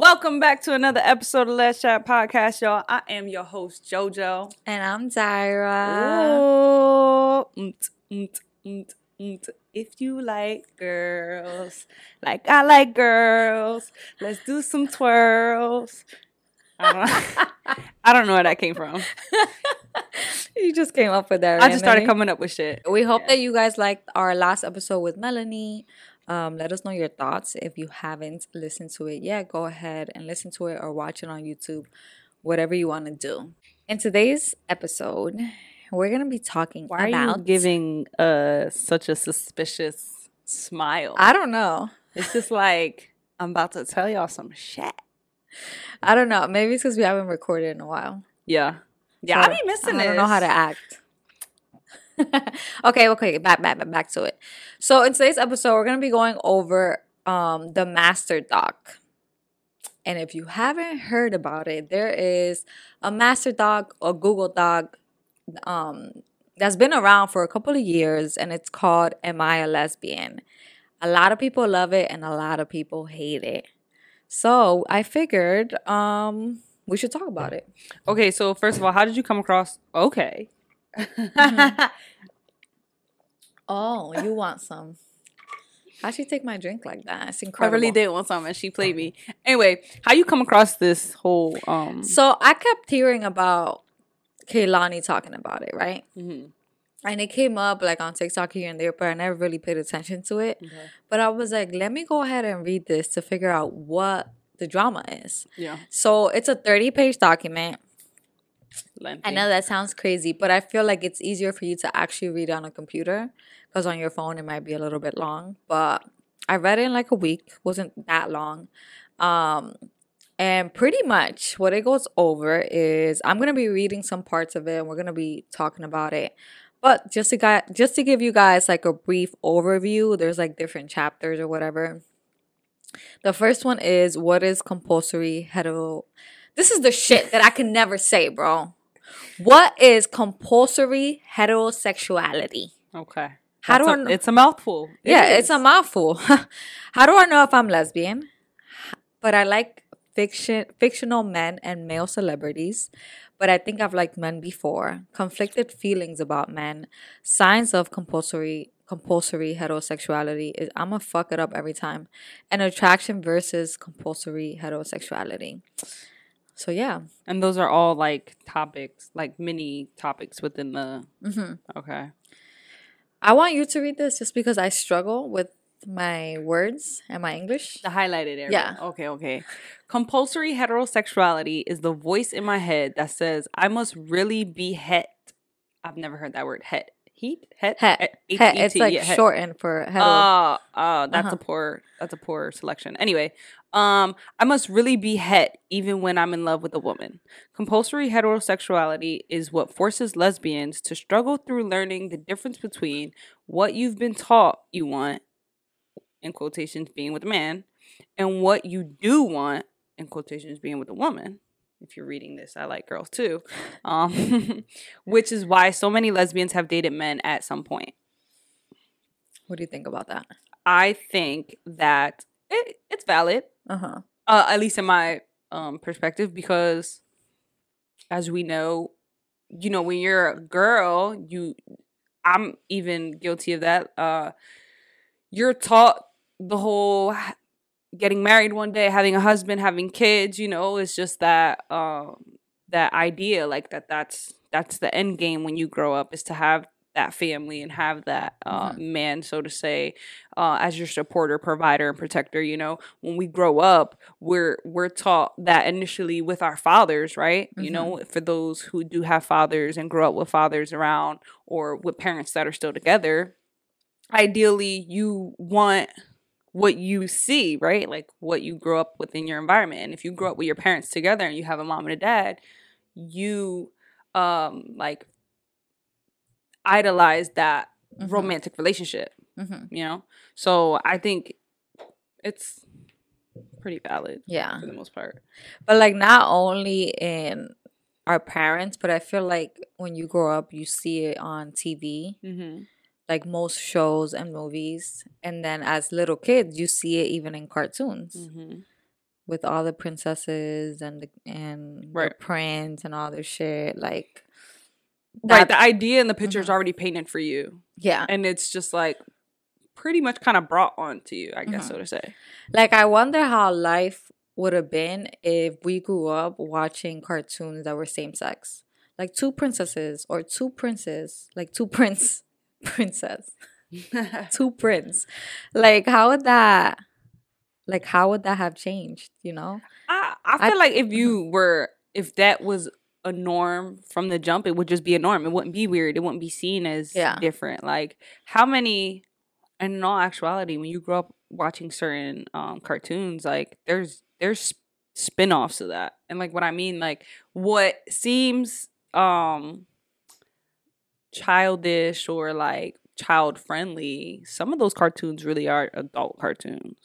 Welcome back to another episode of Les Chat Podcast, y'all. I am your host, JoJo. And I'm Dayra. Oh, mm, mm, mm, if you like girls, like I like girls, let's do some twirls. I don't, I don't know where that came from. you just came up with that. I just started coming up with shit. We hope Yeah. that you guys liked our last episode with Melanie. Um, let us know your thoughts. If you haven't listened to it yet, go ahead and listen to it or watch it on YouTube, whatever you want to do. In today's episode, we're gonna be talking Why are about you giving uh such a suspicious smile? I don't know. it's just like I'm about to tell y'all some shit. I don't know. Maybe it's because we haven't recorded in a while. Yeah, yeah. So, I be missing it. I don't know how to act. okay, okay, back, back, back, back to it. So in today's episode, we're gonna be going over um the master doc. And if you haven't heard about it, there is a master doc or Google Doc um that's been around for a couple of years and it's called Am I a Lesbian? A lot of people love it and a lot of people hate it. So I figured um we should talk about it. Okay, so first of all, how did you come across? Okay. Oh, you want some? How'd she take my drink like that? It's incredible. I really did want some, and she played me. Anyway, how you come across this whole um? So I kept hearing about Kehlani talking about it, right? mhm. And it came up like on TikTok here and there, but I never really paid attention to it. But I was like, let me go ahead and read this to figure out what the drama is. Yeah, So it's a 30 page document. lengthy. I know that sounds crazy, but I feel like it's easier for you to actually read on a computer because on your phone it might be a little bit long. But I read it in like a week, wasn't that long. Um, and pretty much what it goes over is I'm gonna be reading some parts of it and we're gonna be talking about it. But just to guy, just to give you guys like a brief overview, there's like different chapters or whatever. The first one is what is compulsory hetero. This is the shit that I can never say, bro. What is compulsory heterosexuality? Okay. How do I a- kn- It's a mouthful. It yeah, it's a mouthful. How do I know if I'm lesbian? But I like fiction, fictional men and male celebrities. But I think I've liked men before. Conflicted feelings about men. Signs of compulsory compulsory heterosexuality is I'm gonna fuck it up every time. And attraction versus compulsory heterosexuality. So yeah. and those are all like topics, like mini topics within the. hmm Okay. I want you to read this just because I struggle with my words and my English. The highlighted area. Yeah. Okay, okay. Compulsory heterosexuality is the voice in my head that says I must really be het. I've never heard that word het. Heat? Het? Het. Het. It's like yeah, shortened for hetero. Oh, oh, that's Uh-huh. a poor that's a poor selection. Anyway, um, I must really be het even when I'm in love with a woman. Compulsory heterosexuality is what forces lesbians to struggle through learning the difference between what you've been taught you want, in quotations being with a man, and what you do want, in quotations being with a woman. If you're reading this, I like girls too. Um, which is why so many lesbians have dated men at some point. what do you think about that? I think that it, it's valid, Uh huh. uh, at least in my um, perspective, because as we know, you know, when you're a girl, you, I'm even guilty of that. Uh, you're taught the whole getting married one day, having a husband, having kids. You know, it's just that um, that idea, like that. That's that's the end game when you grow up is to have that family and have that uh, man, so to say, uh, as your supporter, provider, and protector. You know, when we grow up, we're we're taught that initially with our fathers, right? You know, for those who do have fathers and grow up with fathers around, or with parents that are still together, ideally, you want what you see, right? Like what you grow up within your environment. And if you grow up with your parents together and you have a mom and a dad, you um like idolize that Mhm. romantic relationship, Mhm. you know? So I think it's pretty valid Yeah. for the most part. But like not only in our parents, but I feel like when you grow up, you see it on TV, Mm-hmm. Like most shows and movies, and then as little kids, you see it even in cartoons Mm-hmm. with all the princesses and the and the prince and all this shit. Like, Right. The idea and the picture is Mhm. already painted for you. yeah, And it's just like pretty much kind of brought on to you, I guess Mhm. so to say. like I wonder how life would have been if we grew up watching cartoons that were same sex, like two princesses or two princes, like two prince princess. two prince like how would that like how would that have changed you know I, I I- feel like if you were if that was a norm from the jump, it would just be a norm. It wouldn't be weird. It wouldn't be seen as Yeah. different. Like how many and in all actuality, when you grow up watching certain um cartoons, like there's there's spin-offs of that. And like what I mean, like what seems um childish or like child friendly, some of those cartoons really are adult cartoons.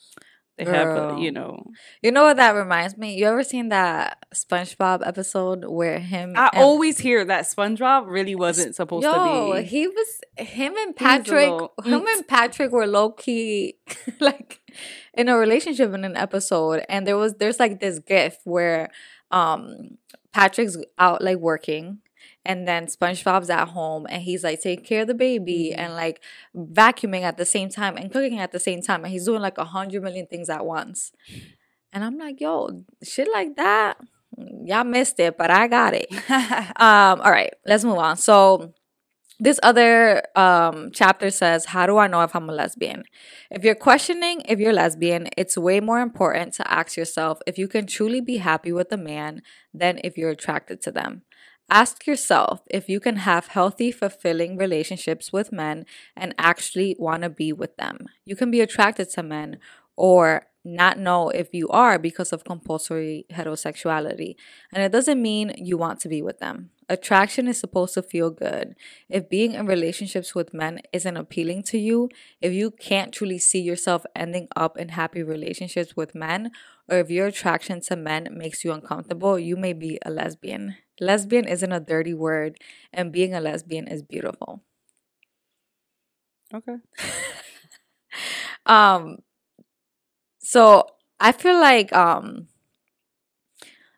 They have, a, you know, you know what that reminds me you ever seen that spongebob episode where him I always hear that SpongeBob really wasn't supposed Yo, to be. he was him and He was a Patrick. little Him mm. and Patrick were low key like in a relationship in an episode, and there was there's like this gif where um Patrick's out like working. And then SpongeBob's at home and he's like taking care of the baby Mhm. and like vacuuming at the same time and cooking at the same time. And he's doing like a hundred million things at once. And I'm like, yo, shit like that. Y'all missed it, but I got it. Um, all right, let's move on. So this other um chapter says, How do I know if I'm a lesbian? If you're questioning if you're lesbian, it's way more important to ask yourself if you can truly be happy with a man than if you're attracted to them. Ask yourself if you can have healthy, fulfilling relationships with men and actually want to be with them. You can be attracted to men or not know if you are because of compulsory heterosexuality. And it doesn't mean you want to be with them. Attraction is supposed to feel good. If being in relationships with men isn't appealing to you, if you can't truly see yourself ending up in happy relationships with men, or if your attraction to men makes you uncomfortable, you may be a lesbian. Lesbian isn't a dirty word, and being a lesbian is beautiful. okay. Um so I feel like um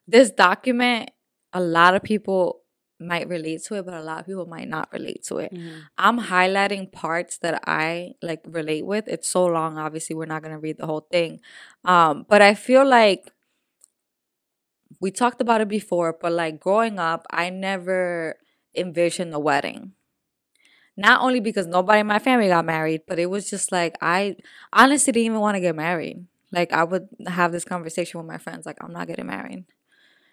this document a lot of people might relate to it, but a lot of people might not relate to it. Mm-hmm. I'm highlighting parts that I like relate with. It's so long, obviously, we're not gonna read the whole thing. Um, but I feel like we talked about it before, but like growing up, I never envisioned a wedding. Not only because nobody in my family got married, but it was just like I honestly didn't even want to get married. Like I would have this conversation with my friends, like I'm not getting married.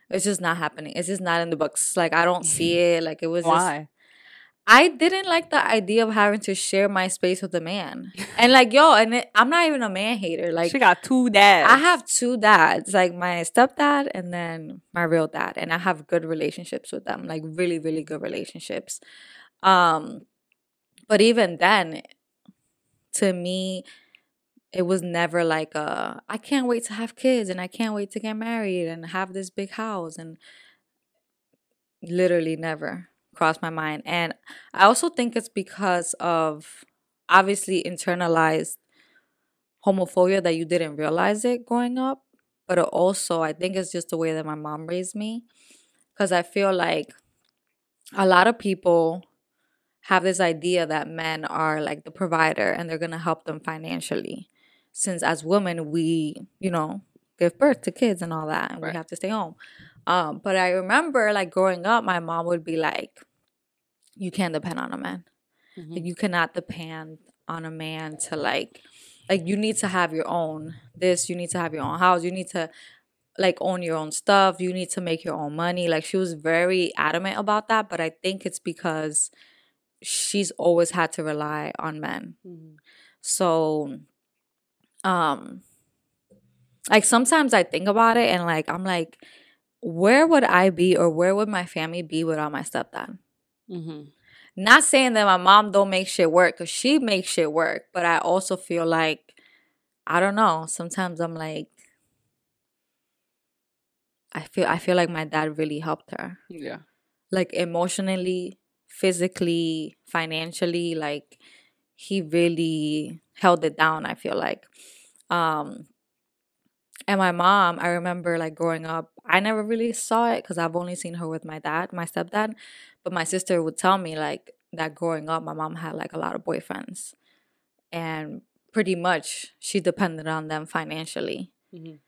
It's just not happening. It's just not in the books. Like I don't see it. Like it was just Why? I didn't like the idea of having to share my space with a man. And like, yo, and it, I'm not even a man hater. Like, she got two dads. I have two dads, like my stepdad and then my real dad, and I have good relationships with them, like really, really good relationships. Um, but even then, to me, it was never like a I can't wait to have kids and I can't wait to get married and have this big house and literally never crossed my mind. And I also think it's because of obviously internalized homophobia that you didn't realize it growing up. But also, I think it's just the way that my mom raised me. Because I feel like a lot of people have this idea that men are like the provider and they're going to help them financially. Since as women, we, you know, give birth to kids and all that, and Right. we have to stay home. Um, but I remember like growing up, my mom would be like, you can't depend on a man. Mhm. Like you cannot depend on a man to like like you need to have your own this, you need to have your own house, you need to like own your own stuff, you need to make your own money. Like she was very adamant about that, but I think it's because she's always had to rely on men. Mhm. So um like sometimes I think about it and like I'm like where would I be or where would my family be without my stepdad? Mm-hmm. Not saying that my mom don't make shit work cuz she makes shit work, but I also feel like I don't know, sometimes I'm like I feel I feel like my dad really helped her. Yeah. Like emotionally, physically, financially, like he really held it down, I feel like. Um and my mom, I remember like growing up, I never really saw it because I've only seen her with my dad, my stepdad. But my sister would tell me like that growing up, my mom had like a lot of boyfriends. And pretty much she depended on them financially. Mhm.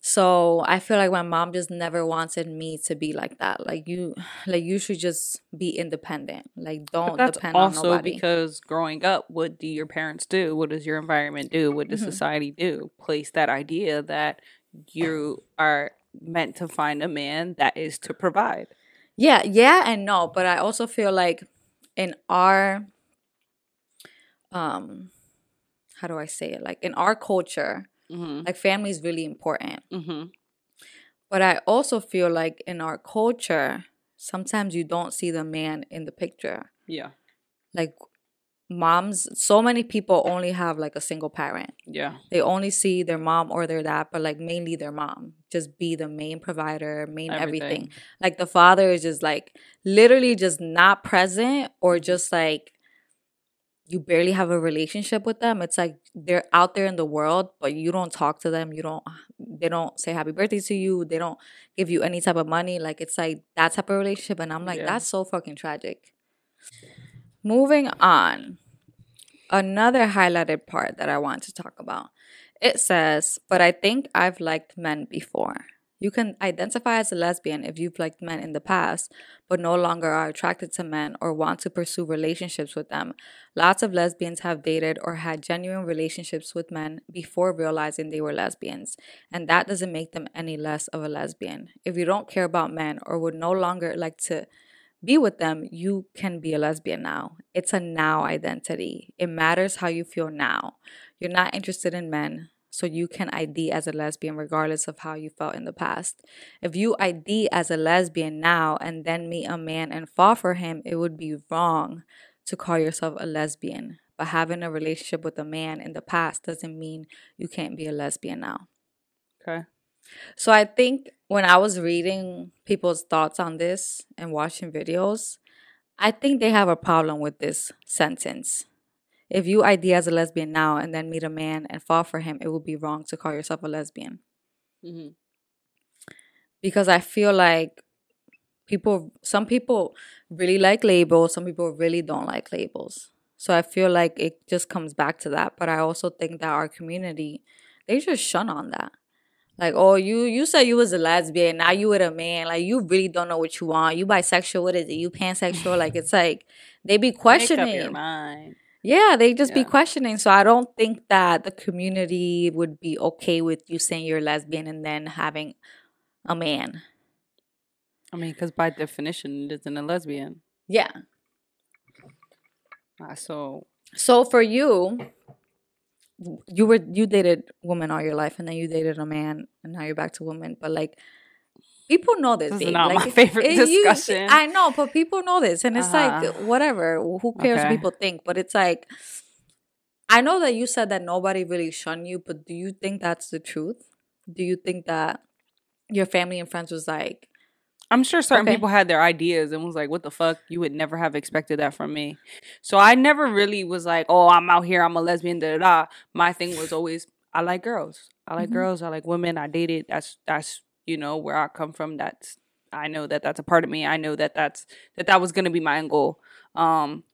So I feel like my mom just never wanted me to be like that. Like you, like you should just be independent. Like don't that's depend on also nobody. because growing up, what do your parents do? What does your environment do? What does Mhm. society do? Place that idea that you are meant to find a man that is to provide. Yeah, yeah and no, but I also feel like in our um how do I say it? Like in our culture, Mm-hmm. like family is really important. Mm-hmm. But I also feel like in our culture, sometimes you don't see the man in the picture. Yeah. Like moms, so many people only have like a single parent. Yeah. They only see their mom or their dad, but like mainly their mom. Just be the main provider, main everything. Everything. Like the father is just like literally just not present or just like you barely have a relationship with them. It's like they're out there in the world, but you don't talk to them. You don't they don't say happy birthday to you. They don't give you any type of money. Like it's like that type of relationship. And I'm like, Yeah. that's so fucking tragic. Moving on. Another highlighted part that I want to talk about. It says, but I think I've liked men before. You can identify as a lesbian if you've liked men in the past, but no longer are attracted to men or want to pursue relationships with them. Lots of lesbians have dated or had genuine relationships with men before realizing they were lesbians, and that doesn't make them any less of a lesbian. If you don't care about men or would no longer like to be with them, you can be a lesbian now. It's a now identity. It matters how you feel now. You're not interested in men, so you can ID as a lesbian regardless of how you felt in the past. If you ID as a lesbian now and then meet a man and fall for him, it would be wrong to call yourself a lesbian. But having a relationship with a man in the past doesn't mean you can't be a lesbian now. Okay. So I think when I was reading people's thoughts on this and watching videos, I think they have a problem with this sentence. If you ID as a lesbian now and then meet a man and fall for him, it would be wrong to call yourself a lesbian. Mm-hmm. Because I feel like people, some people really like labels, some people really don't like labels. So I feel like it just comes back to that. But I also think that our community, they just shun on that. Like, oh, you you said you was a lesbian, now you with a man. Like, you really don't know what you want. You bisexual? What is it? You pansexual? like, it's like they be Make up your questioning. Yeah, they just be questioning. So I don't think that the community would be okay with you saying you're lesbian and then having a man. I mean, because by definition, it isn't a lesbian. Yeah. Uh, so So for you, you were you dated women all your life, and then you dated a man, and now you're back to women. But like, people know this. This is not like, my favorite it- you- discussion. I know, but people know this, and it's like Uh-huh. whatever. Who cares what people think? But it's like, I know that you said that nobody really shunned you, but do you think that's the truth? Do you think that your family and friends was like, I'm sure certain Okay. people had their ideas and was like, "What the fuck? You would never have expected that from me." So I never really was like, "Oh, I'm out here. I'm a lesbian." Da da da. My thing was always, I like girls. I like Mhm. girls. I like women. I dated. That's that's you know where I come from. That's I know that that's a part of me. I know that that's that that was gonna be my goal. Um,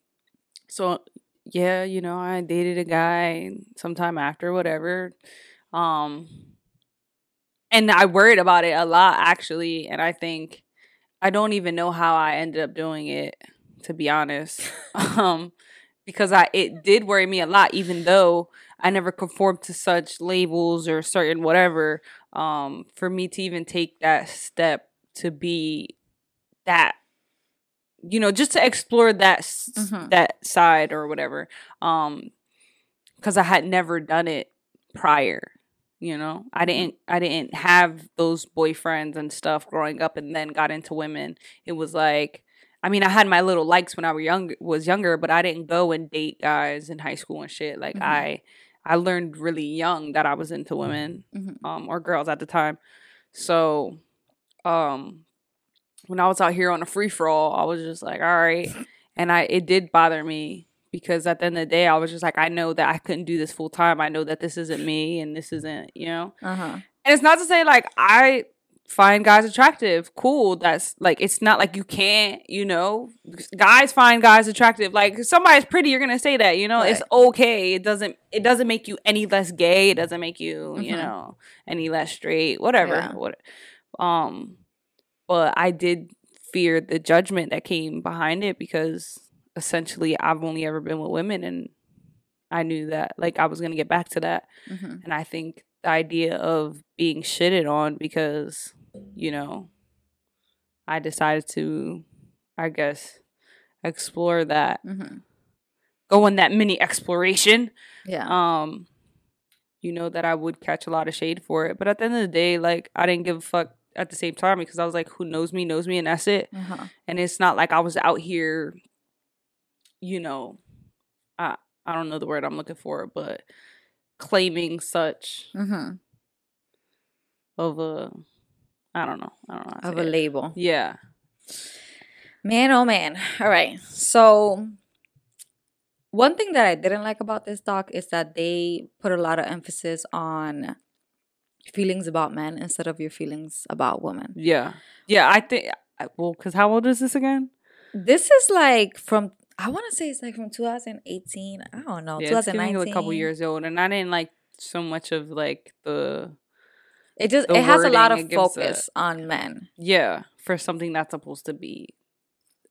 so yeah, you know, I dated a guy sometime after whatever. Um, and I worried about it a lot actually, and I think I don't even know how I ended up doing it to be honest. um because I it did worry me a lot even though I never conformed to such labels or certain whatever um for me to even take that step to be that you know just to explore that Mhm. that side or whatever um cuz I had never done it prior. You know, I didn't I didn't have those boyfriends and stuff growing up and then got into women. It was like I mean, I had my little likes when I was young was younger, but I didn't go and date guys in high school and shit. Like Mhm. I I learned really young that I was into women Mhm. um or girls at the time. So um when I was out here on a free for all, I was just like, all right. And I it did bother me because at the end of the day I was just like, I know that I couldn't do this full time. I know that this isn't me and this isn't, you know. Uh-huh. And it's not to say like I find guys attractive. Cool. That's like it's not like you can't, you know. Guys find guys attractive. Like if somebody's pretty, you're gonna say that, you know. It's okay. It doesn't it doesn't make you any less gay. It doesn't make you, you Mhm. know, any less straight. Whatever. Yeah. What um but I did fear the judgment that came behind it because essentially I've only ever been with women and I knew that like I was gonna get back to that. Mhm. And I think the idea of being shitted on because, you know, I decided to, I guess, explore that, Mhm. go on that mini exploration. Yeah. Um, you know, that I would catch a lot of shade for it. But at the end of the day, like, I didn't give a fuck at the same time because I was like, who knows me, knows me, and that's it. Uh-huh. And it's not like I was out here, you know, I, I don't know the word I'm looking for, but claiming such Mhm. of a I don't know. I don't know. Of a it. label. Yeah. Man, oh man. All right. So, one thing that I didn't like about this doc is that they put a lot of emphasis on feelings about men instead of your feelings about women. Yeah. Yeah, I think well cuz how old is this again? This is like from I want to say it's like from 2018. I don't know. yeah, it's giving 2019. you a couple years old and I didn't like so much of like the It just it has a lot of gives a- focus on men. yeah, for something that's supposed to be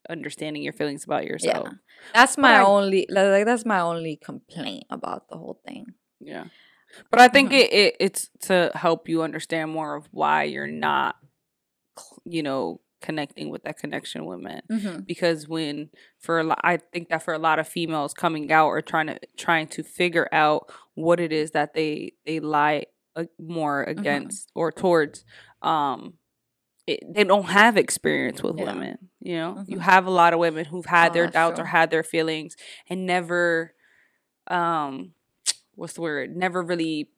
understanding your feelings about yourself. Yeah. That's my I- only like like, that's my only complaint about the whole thing. Yeah. But I think Mhm. it, it it's to help you understand more of why you're not you know connecting with that connection with men. Mm-hmm. because when for a lot i think that for a lot of females coming out or trying to trying to figure out what it is that they they lie uh, more Mm-hmm. against or towards um it, they don't have experience with Yeah. women you know you Mhm. have a lot of women who've had Oh, their doubts true. or had their feelings and never um what's the word never really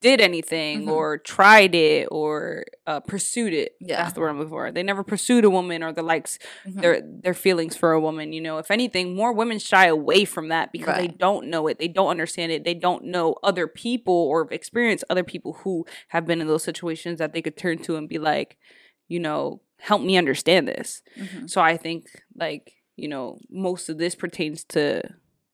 did anything Mhm. or tried it or uh, pursued it Yeah. that's the word i'm looking for they never pursued a woman or the likes Mhm. their their feelings for a woman you know if anything more women shy away from that because they don't know it they don't understand it they don't know other people or experience other people who have been in those situations that they could turn to and be like you know help me understand this Mhm. so i think like you know most of this pertains to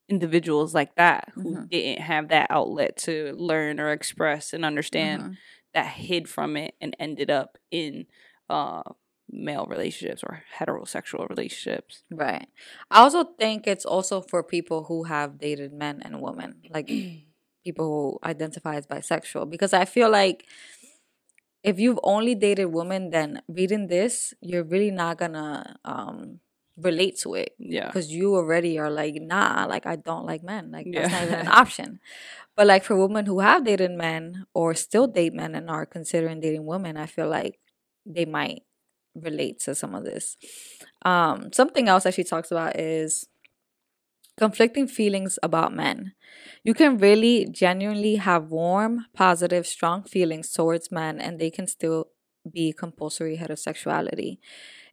individuals like that who Mhm. didn't have that outlet to learn or express and understand Mhm. that hid from it and ended up in uh male relationships or heterosexual relationships. Right. I also think it's also for people who have dated men and women, like people who identify as bisexual, because I feel like if you've only dated women, then reading this, you're really not gonna um relate to it Yeah. because you already are like, nah, like I don't like men, like that's not even an option. But like for women who have dated men or still date men and are considering dating women, I feel like they might relate to some of this. Um, something else that she talks about is conflicting feelings about men. You can really genuinely have warm, positive, strong feelings towards men, and they can still be compulsory heterosexuality.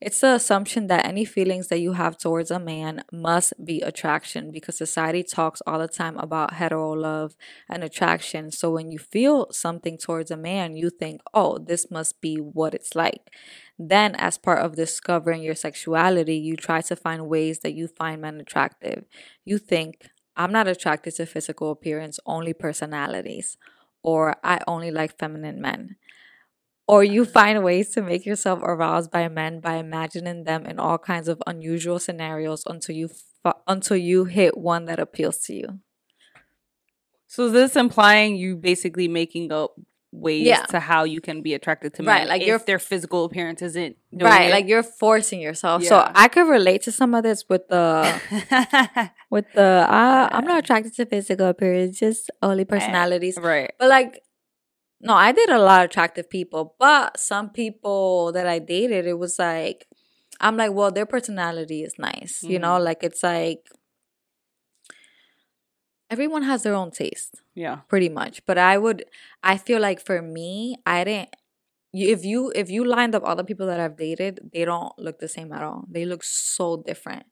It's the assumption that any feelings that you have towards a man must be attraction because society talks all the time about hetero love and attraction. So when you feel something towards a man, you think, oh, this must be what it's like. Then, as part of discovering your sexuality, you try to find ways that you find men attractive. You think, I'm not attracted to physical appearance, only personalities, or I only like feminine men. Or you find ways to make yourself aroused by men by imagining them in all kinds of unusual scenarios until you f- until you hit one that appeals to you. So is this implying you basically making up ways Yeah. to how you can be attracted to men. Right, like if your- their physical appearance isn't right it. like you're forcing yourself so i could relate to some of this with the with the uh, i'm not attracted to physical appearance just only personalities right. but like no i did a lot of attractive people but some people that i dated it was like i'm like well their personality is nice you know mm. like it's like everyone has their own taste Yeah. pretty much. But i would i feel like for me i didn't if you if you lined up all the people that i've dated they don't look the same at all. They look so different.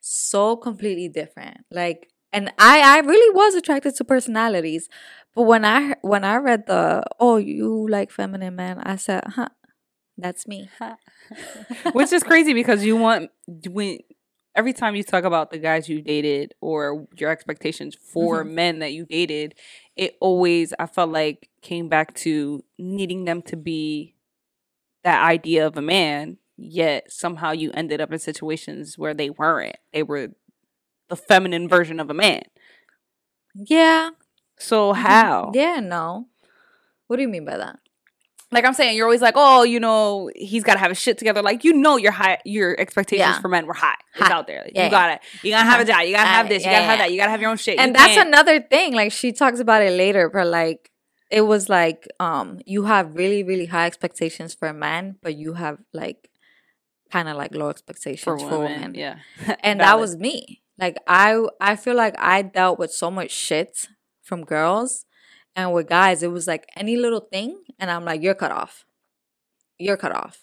So completely different. Like and i i really was attracted to personalities but when i when i read the oh you like feminine men i said huh that's me Which is crazy because you want when every time you talk about the guys you dated or your expectations for Mhm. men that you dated, it always I felt like came back to needing them to be that idea of a man, yet somehow you ended up in situations where they weren't. They were the feminine version of a man. yeah So how? yeah no what do you mean by that like I'm saying, you're always like, oh, you know, he's got to have his shit together. Like you know, your high, your expectations Yeah. for men were high. It's out there. Yeah, you got it. You gotta have a job. You gotta have this. You gotta have that. You gotta have your own shit. and You that's can't- another thing like she talks about it later but like it was like um you have really really high expectations for men but you have like kind of like low expectations for for women. women, Yeah, and that was me like i i feel like i dealt with so much shit from girls and with guys it was like any little thing and i'm like you're cut off you're cut off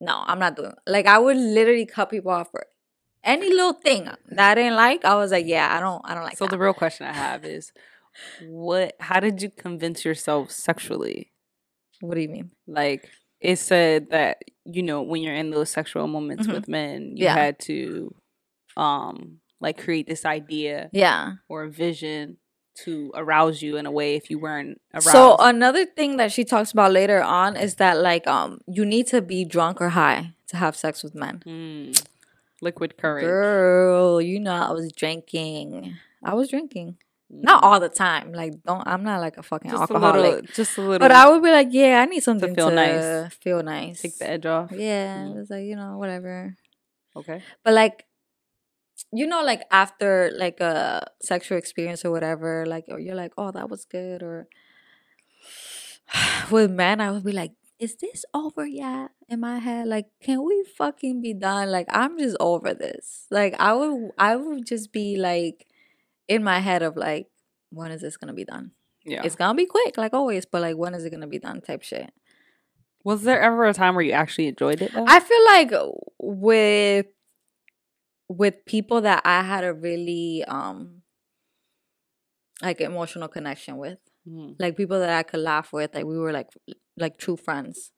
no i'm not doing like i would literally cut people off for any little thing that i didn't like i was like yeah i don't i don't like so that. the real question I have is, what? How did you convince yourself sexually? what do you mean Like it said that you know when you're in those sexual moments Mhm. with men, you Yeah. had to, um, like create this idea yeah or a vision to arouse you in a way if you weren't aroused. So another thing that she talks about later on is that like um you need to be drunk or high to have sex with men. Mm. liquid courage. Girl, you know I was drinking. I was drinking. Not Mm. all the time. Like don't I'm not like a fucking just a alcoholic. little, just a little. but I would be like, yeah, I need something to feel nice. nice. Feel nice. take the edge off. Yeah, Mm. it's like, you know, whatever. Okay. But like you know, like after like a sexual experience or whatever, like or you're like, oh, that was good, or with men, I would be like, is this over yet? In my head, like, can we fucking be done? Like, I'm just over this. Like, I would, I would just be like, in my head of like, when is this gonna be done? Yeah. It's gonna be quick, like always, but like, when is it gonna be done? Type shit. was there ever a time where you actually enjoyed it though? I feel like uh, with with people that I had a really um like emotional connection with, Mm. like people that I could laugh with, like we were like like true friends,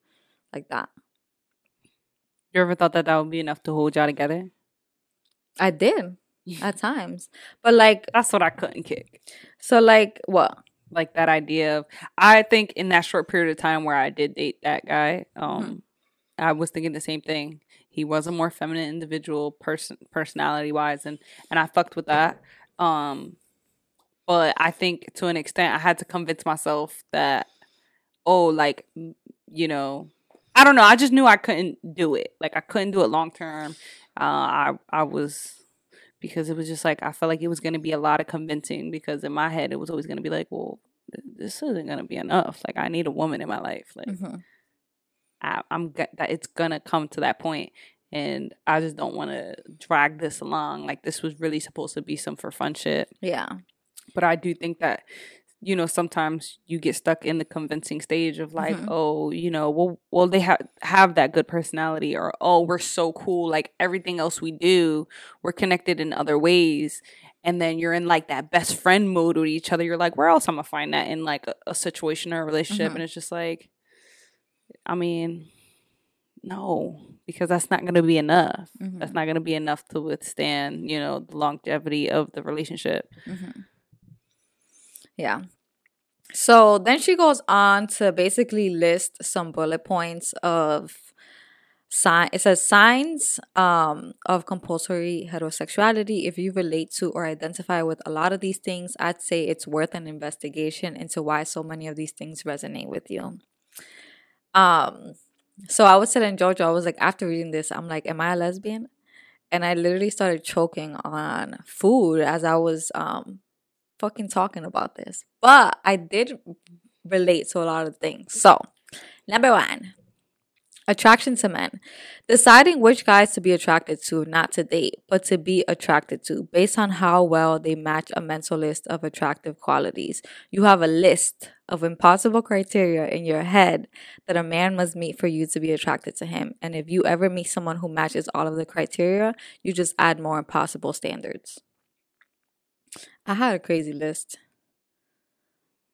like that. You ever thought that that would be enough to hold y'all together? I did at times, but like That's what I couldn't kick. so like what? Like that idea of, I think in that short period of time where I did date that guy, um, Mm-hmm. I was thinking the same thing. He was a more feminine individual, person, personality wise, and and I fucked with that. Um, but I think to an extent, I had to convince myself that, oh, like you know, I don't know. I just knew I couldn't do it. Like I couldn't do it long term. Uh, I I was because it was just like I felt like it was going to be a lot of convincing because in my head it was always going to be like, well, this isn't going to be enough. Like I need a woman in my life. Like Mhm. I, I'm g- that it's gonna come to that point, and I just don't want to drag this along. Like this was really supposed to be some for fun shit, Yeah. but I do think that you know sometimes you get stuck in the convincing stage of like, Mhm. oh, you know, well, well, they have have that good personality, or oh, we're so cool. Like everything else we do, we're connected in other ways. And then you're in like that best friend mode with each other. You're like, where else i'm I gonna find that in like a, a situation or a relationship? Mhm. And it's just like, I mean, no, because that's not going to be enough. Mhm. That's not going to be enough to withstand, you know, the longevity of the relationship. Mhm. Yeah. So then she goes on to basically list some bullet points of sign it says signs um, of compulsory heterosexuality if you relate to or identify with a lot of these things i'd say it's worth an investigation into why so many of these things resonate with you um so i was telling jojo i was like after reading this i'm like am i a lesbian? And i literally started choking on food as i was um fucking talking about this. But i did relate to a lot of things. So number one Attraction to men. Deciding which guys to be attracted to, not to date, but to be attracted to, based on how well they match a mental list of attractive qualities. You have a list of impossible criteria in your head that a man must meet for you to be attracted to him. And if you ever meet someone who matches all of the criteria, you just add more impossible standards. I had a crazy list.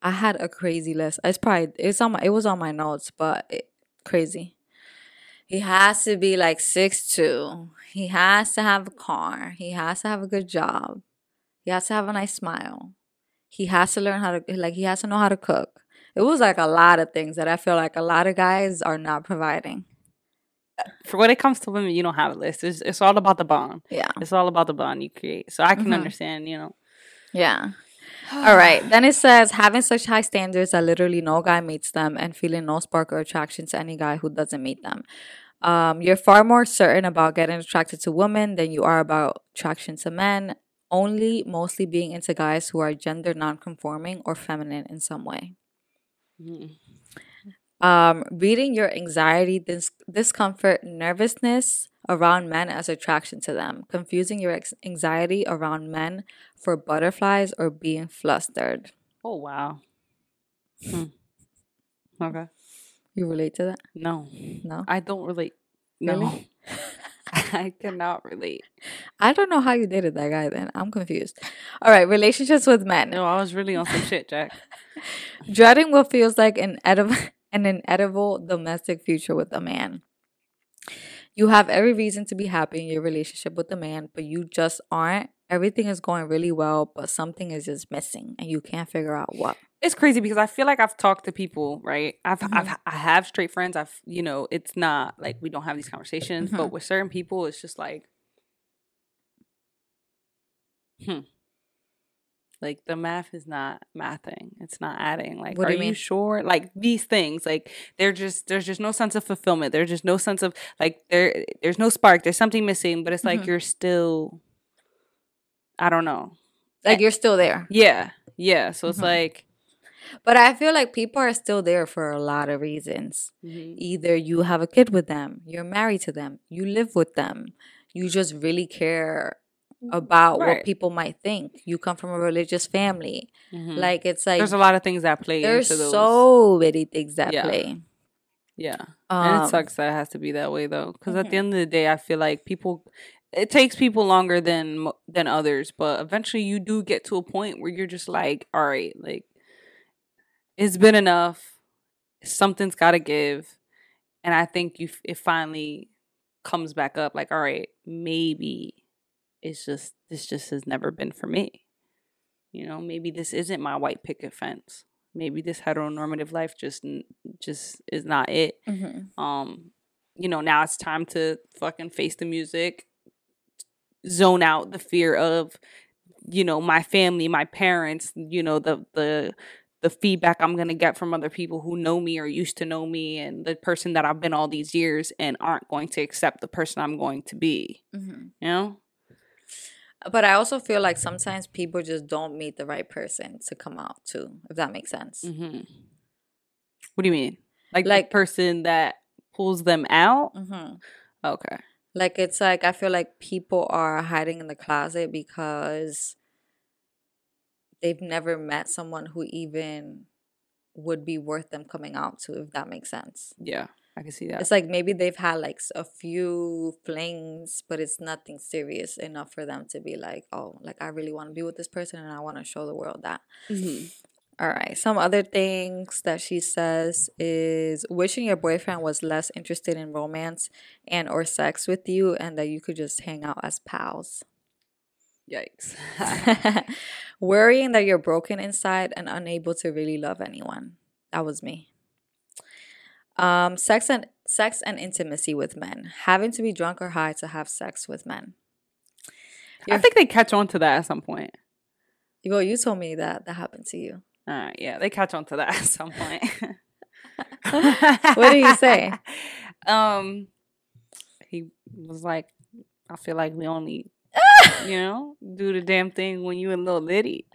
I had a crazy list. It's probably it's on my it was on my notes, but it, crazy. He has to be like six two. He has to have a car. He has to have a good job. He has to have a nice smile. He has to learn how to like he has to know how to cook. It was like a lot of things that I feel like a lot of guys are not providing. For when it comes to women, you don't have a list. It's, it's all about the bond. Yeah. It's all about the bond you create. So I can Mhm. understand, you know. Yeah. All right. Then it says having such high standards that literally no guy meets them and feeling no spark or attraction to any guy who doesn't meet them. Um, you're far more certain about getting attracted to women than you are about attraction to men, only mostly being into guys who are gender nonconforming or feminine in some way. Mhm. Um, reading your anxiety, dis- discomfort, nervousness around men as attraction to them, confusing your ex- anxiety around men for butterflies or being flustered. Oh wow. Hmm. Okay. You relate to that? No. No? I don't relate. No. Really? I cannot relate. I don't know how you dated that guy then. I'm confused. All right, relationships with men. No, I was really on some shit, Jack. Dreading what feels like an edible an inedible domestic future with a man. You have every reason to be happy in your relationship with a man, but you just aren't. Everything is going really well, but something is just missing and you can't figure out what. It's crazy because I feel like I've talked to people, right? I've, Mhm. I've I have straight friends. I've you know, it's not like we don't have these conversations, but Mhm. with certain people, it's just like, hmm, like the math is not mathing. It's not adding. Like, What are you mean? sure? Like these things, like they're just there's just no sense of fulfillment. There's just no sense of like there there's no spark. There's something missing, but it's like Mhm. you're still. I don't know. Like you're still there. Yeah, yeah. So it's Mhm. like. But I feel like people are still there for a lot of reasons. mhm. Either you have a kid with them, you're married to them, you live with them, you just really care about what people might think. You come from a religious family. Mhm. Like it's like there's a lot of things that play there's into those. so many things that Yeah. play. yeah, Um, and it sucks that it has to be that way though, because at the end of the day, I feel like people. It takes people longer than than others, but eventually you do get to a point where you're just like, all right, like it's been enough. Something's got to give, and I think you it finally comes back up. Like, all right, maybe it's just this just has never been for me. You know, maybe this isn't my white picket fence. Maybe this heteronormative life just just is not it. mhm. Um, you know, now it's time to fucking face the music, zone out the fear of, you know, my family, my parents, you know, the the the feedback I'm gonna get from other people who know me or used to know me and the person that I've been all these years and aren't going to accept the person I'm going to be. Mhm. You know? But I also feel like sometimes people just don't meet the right person to come out to, if that makes sense. hmm What do you mean? Like, Like- the person that pulls them out? hmm Okay. Like it's like I feel like people are hiding in the closet because they've never met someone who even would be worth them coming out to, if that makes sense. Yeah, I can see that. It's like maybe they've had like a few flings, but it's nothing serious enough for them to be like, oh, like I really want to be with this person and I want to show the world that. Mhm. All right. Some other things that she says is wishing your boyfriend was less interested in romance and or sex with you and that you could just hang out as pals. Yikes. Worrying that you're broken inside and unable to really love anyone. That was me. Um, sex and sex and intimacy with men. Having to be drunk or high to have sex with men. I You're- think they catch on to that at some point. Well, you told me that that happened to you. Uh, yeah, they catch on to that at some point. What did he say? Um, he was like, "I feel like we only, you know, do the damn thing when you a little litty."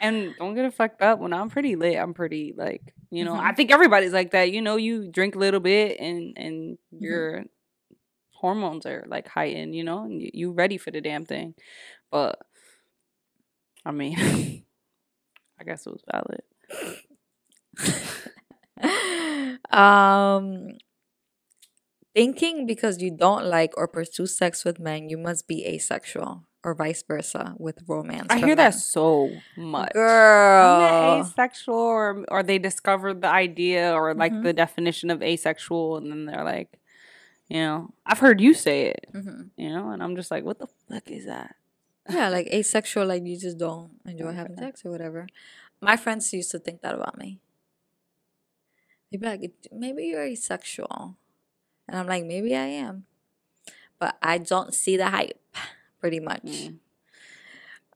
And don't get it fucked up. When I'm pretty lit, I'm pretty like, you know. I Mhm. think everybody's like that. You know, you drink a little bit and and Mhm. your hormones are like heightened. You know, and you, you ready for the damn thing. But I mean, I guess it was valid. um thinking because you don't like or pursue sex with men you must be asexual or vice versa with romance I hear men. that so much. Isn't girl asexual or, or they discovered the idea or like Mhm. the definition of asexual and then they're like you know i've heard you say it Mhm. you know and i'm just like what the fuck is that yeah like asexual like you just don't enjoy having sex or whatever my friends used to think that about me they'd be like maybe you're asexual and i'm like maybe i am but i don't see the hype pretty much.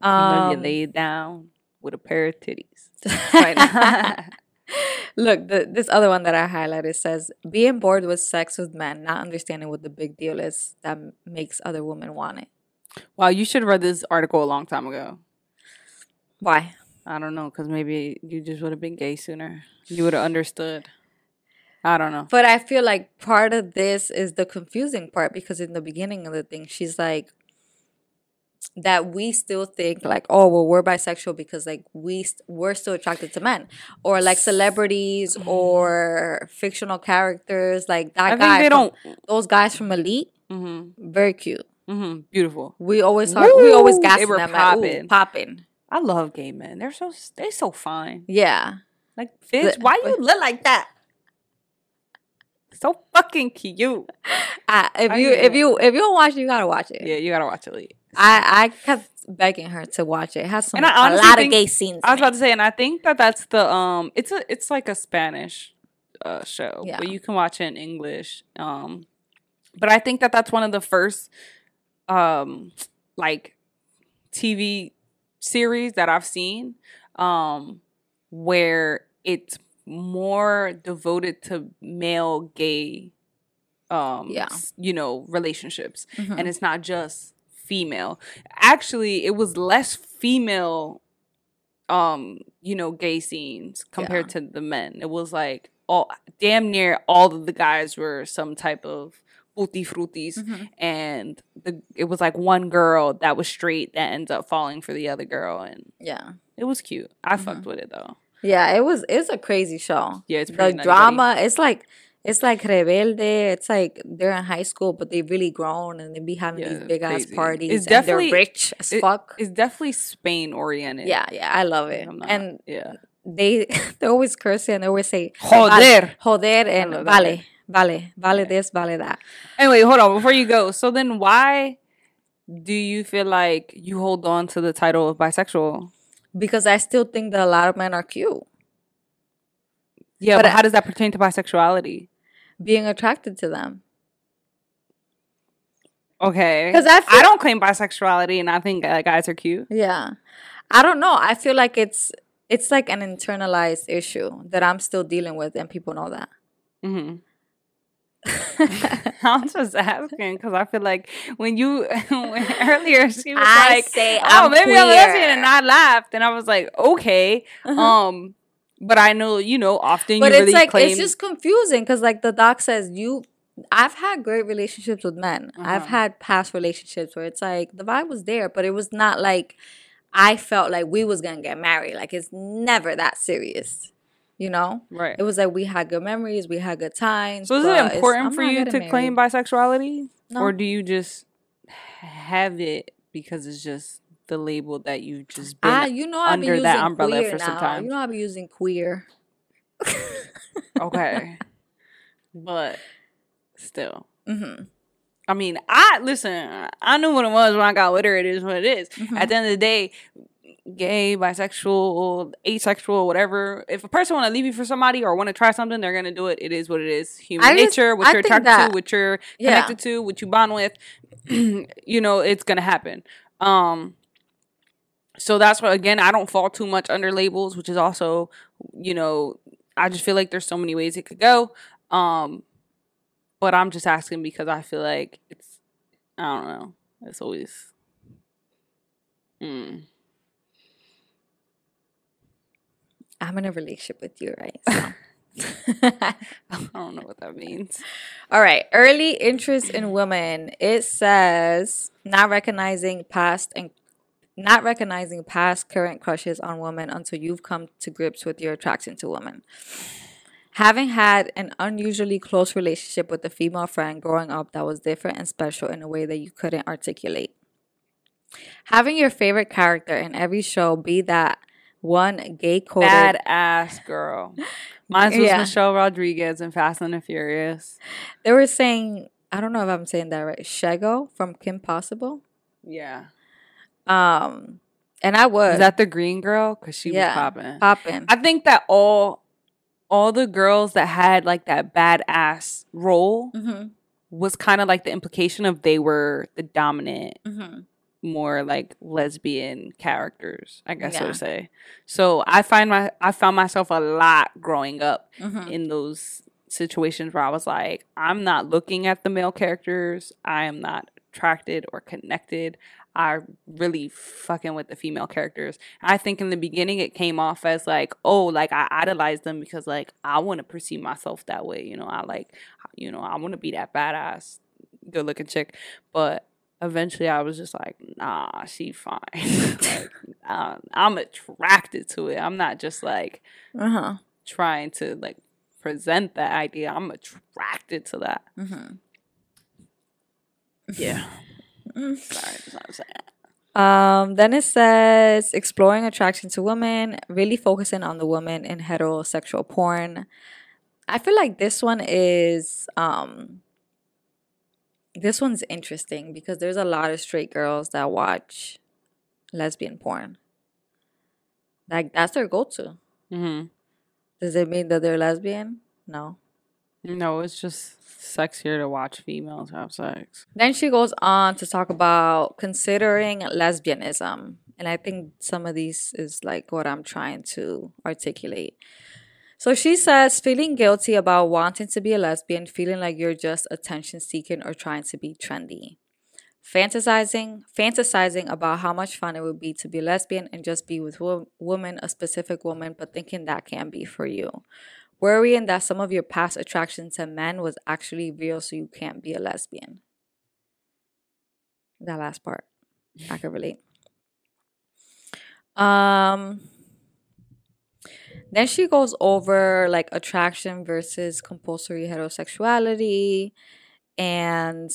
And then you um lay down with a pair of titties. Look, the, this other one that I highlighted says being bored with sex with men, not understanding what the big deal is that makes other women want it. wow you should have read this article a long time ago. Why? i don't know because maybe you just would have been gay sooner. You would have understood. I don't know. But I feel like part of this is the confusing part because in the beginning of the thing, she's like, that we still think like oh well we're bisexual because like we st- we're still attracted to men or like celebrities or fictional characters like that i guy they from- don't those guys from elite mm-hmm, very cute. Mm-hmm, beautiful. We always talk, we always gas them popping. popping. I love gay men. They're so they're so fine. Yeah. Like, bitch, The- why you look like that? So fucking cute. I, if I you if you if you don't watch it, you gotta watch it. Yeah, you gotta watch Elite. I I kept begging her to watch it. It has some a lot think- of gay scenes. I was about it. to say, and I think that that's the um, it's a it's like a Spanish uh show, Yeah. but you can watch it in English. Um, but I think that that's one of the first um like TV series that I've seen um where it's more devoted to male gay um Yeah. you know relationships Mhm. and it's not just female actually it was less female um you know gay scenes compared to the men it was like all damn near all of the guys were some type of fruity fruities Mhm. and the it was like one girl that was straight that ends up falling for the other girl and yeah, it was cute i Mhm. fucked with it though yeah. It was it's a crazy show. yeah it's The drama, it's like it's like rebelde. It's like they're in high school, but they've really grown and they be having Yeah, these big ass parties. It's and they're definitely- rich as it- fuck. it's definitely spain oriented Yeah, yeah, I love it. Not- And yeah they they always curse and they always say Joder. joder, and vale, vale, vale this, vale that. Anyway, hold on before you go. So then, why do you feel like you hold on to the title of bisexual? Because I still think that a lot of men are cute. Yeah, But but, I- how does that pertain to bisexuality? Being attracted to them. Okay, 'Cause I feel- I don't claim bisexuality, and I think uh, guys are cute. Yeah. I don't know. I feel like it's it's like an internalized issue that I'm still dealing with and people know that. hmm I'm just asking because I feel like when you when earlier she was I like, say "Oh, I'm maybe I'm a lesbian," and I laughed, and I was like, "Okay." Uh-huh. Um, but I know you know often but you it's really like claim it's just confusing because like the doc says you I've had great relationships with men. I've Uh-huh. had past relationships where it's like the vibe was there, but it was not like I felt like we was gonna get married. Like it's never that serious. You know? right. It was like we had good memories, we had good times. So is it important for you to getting claim bisexuality? No. Or do you just have it because it's just the label that you just been Ah, you know I be under using that umbrella queer for some time. You know I'll be using queer. okay. but still. hmm I mean, I listen, I knew what it was when I got with her. It is what it is. Mhm. At the end of the day, gay, bisexual, asexual, whatever. If a person want to leave you for somebody or want to try something, they're gonna do it. It is what it is. Human just- nature, what I you're attracted that- to, what you're Yeah. connected to, what you bond with. you know, it's gonna happen. Um. So that's why again, I don't fall too much under labels, which is also, you know, I just feel like there's so many ways it could go. Um, but I'm just asking because I feel like it's, I don't know, it's always. Mm. I'm in a relationship with you, right? Uh-huh. So. I don't know what that means. All right. Early interest in women. It says not recognizing past and not recognizing past current crushes on women until you've come to grips with your attraction to women. Having had an unusually close relationship with a female friend growing up that was different and special in a way that you couldn't articulate. Having your favorite character in every show be that one gay coded Badass girl. Mine was Yeah. Michelle Rodriguez in Fast and the Furious. They were saying, I don't know if I'm saying that right. Shego from Kim Possible. Yeah. Um, and I was Is that the green girl? Because she Yeah. was popping. popping. I think that all all the girls that had like that badass role hmm was kind of like the implication of they were the dominant, hmm more like lesbian characters, I guess I Yeah. would say. So I find my I found myself a lot growing up hmm in those situations where I was like, I'm not looking at the male characters. I am not attracted or connected. I really fucking with the female characters. I think in the beginning it came off as like, oh, like I idolize them because like I want to perceive myself that way. You know, I like, you know, I want to be that badass, good looking chick. But eventually I was just like, nah, she fine. like, uh, I'm attracted to it. I'm not just like, Uh huh. trying to like present that idea. I'm attracted to that. hmm Yeah. Sorry, that's not saying. Um, then it says exploring attraction to women, really focusing on the woman in heterosexual porn. I feel like this one is um this one's interesting because there's a lot of straight girls that watch lesbian porn. Like that's their go-to. hmm Does it mean that they're lesbian? No. No, it's just sexier to watch females have sex. Then she goes on to talk about considering lesbianism. And I think some of these is like what I'm trying to articulate. So she says feeling guilty about wanting to be a lesbian, feeling like you're just attention seeking or trying to be trendy. Fantasizing, fantasizing about how much fun it would be to be lesbian and just be with wo- woman, a specific woman, but thinking that can be for you. Worrying that some of your past attraction to men was actually real, so you can't be a lesbian. That last part, I can relate. Um, then she goes over like attraction versus compulsory heterosexuality, and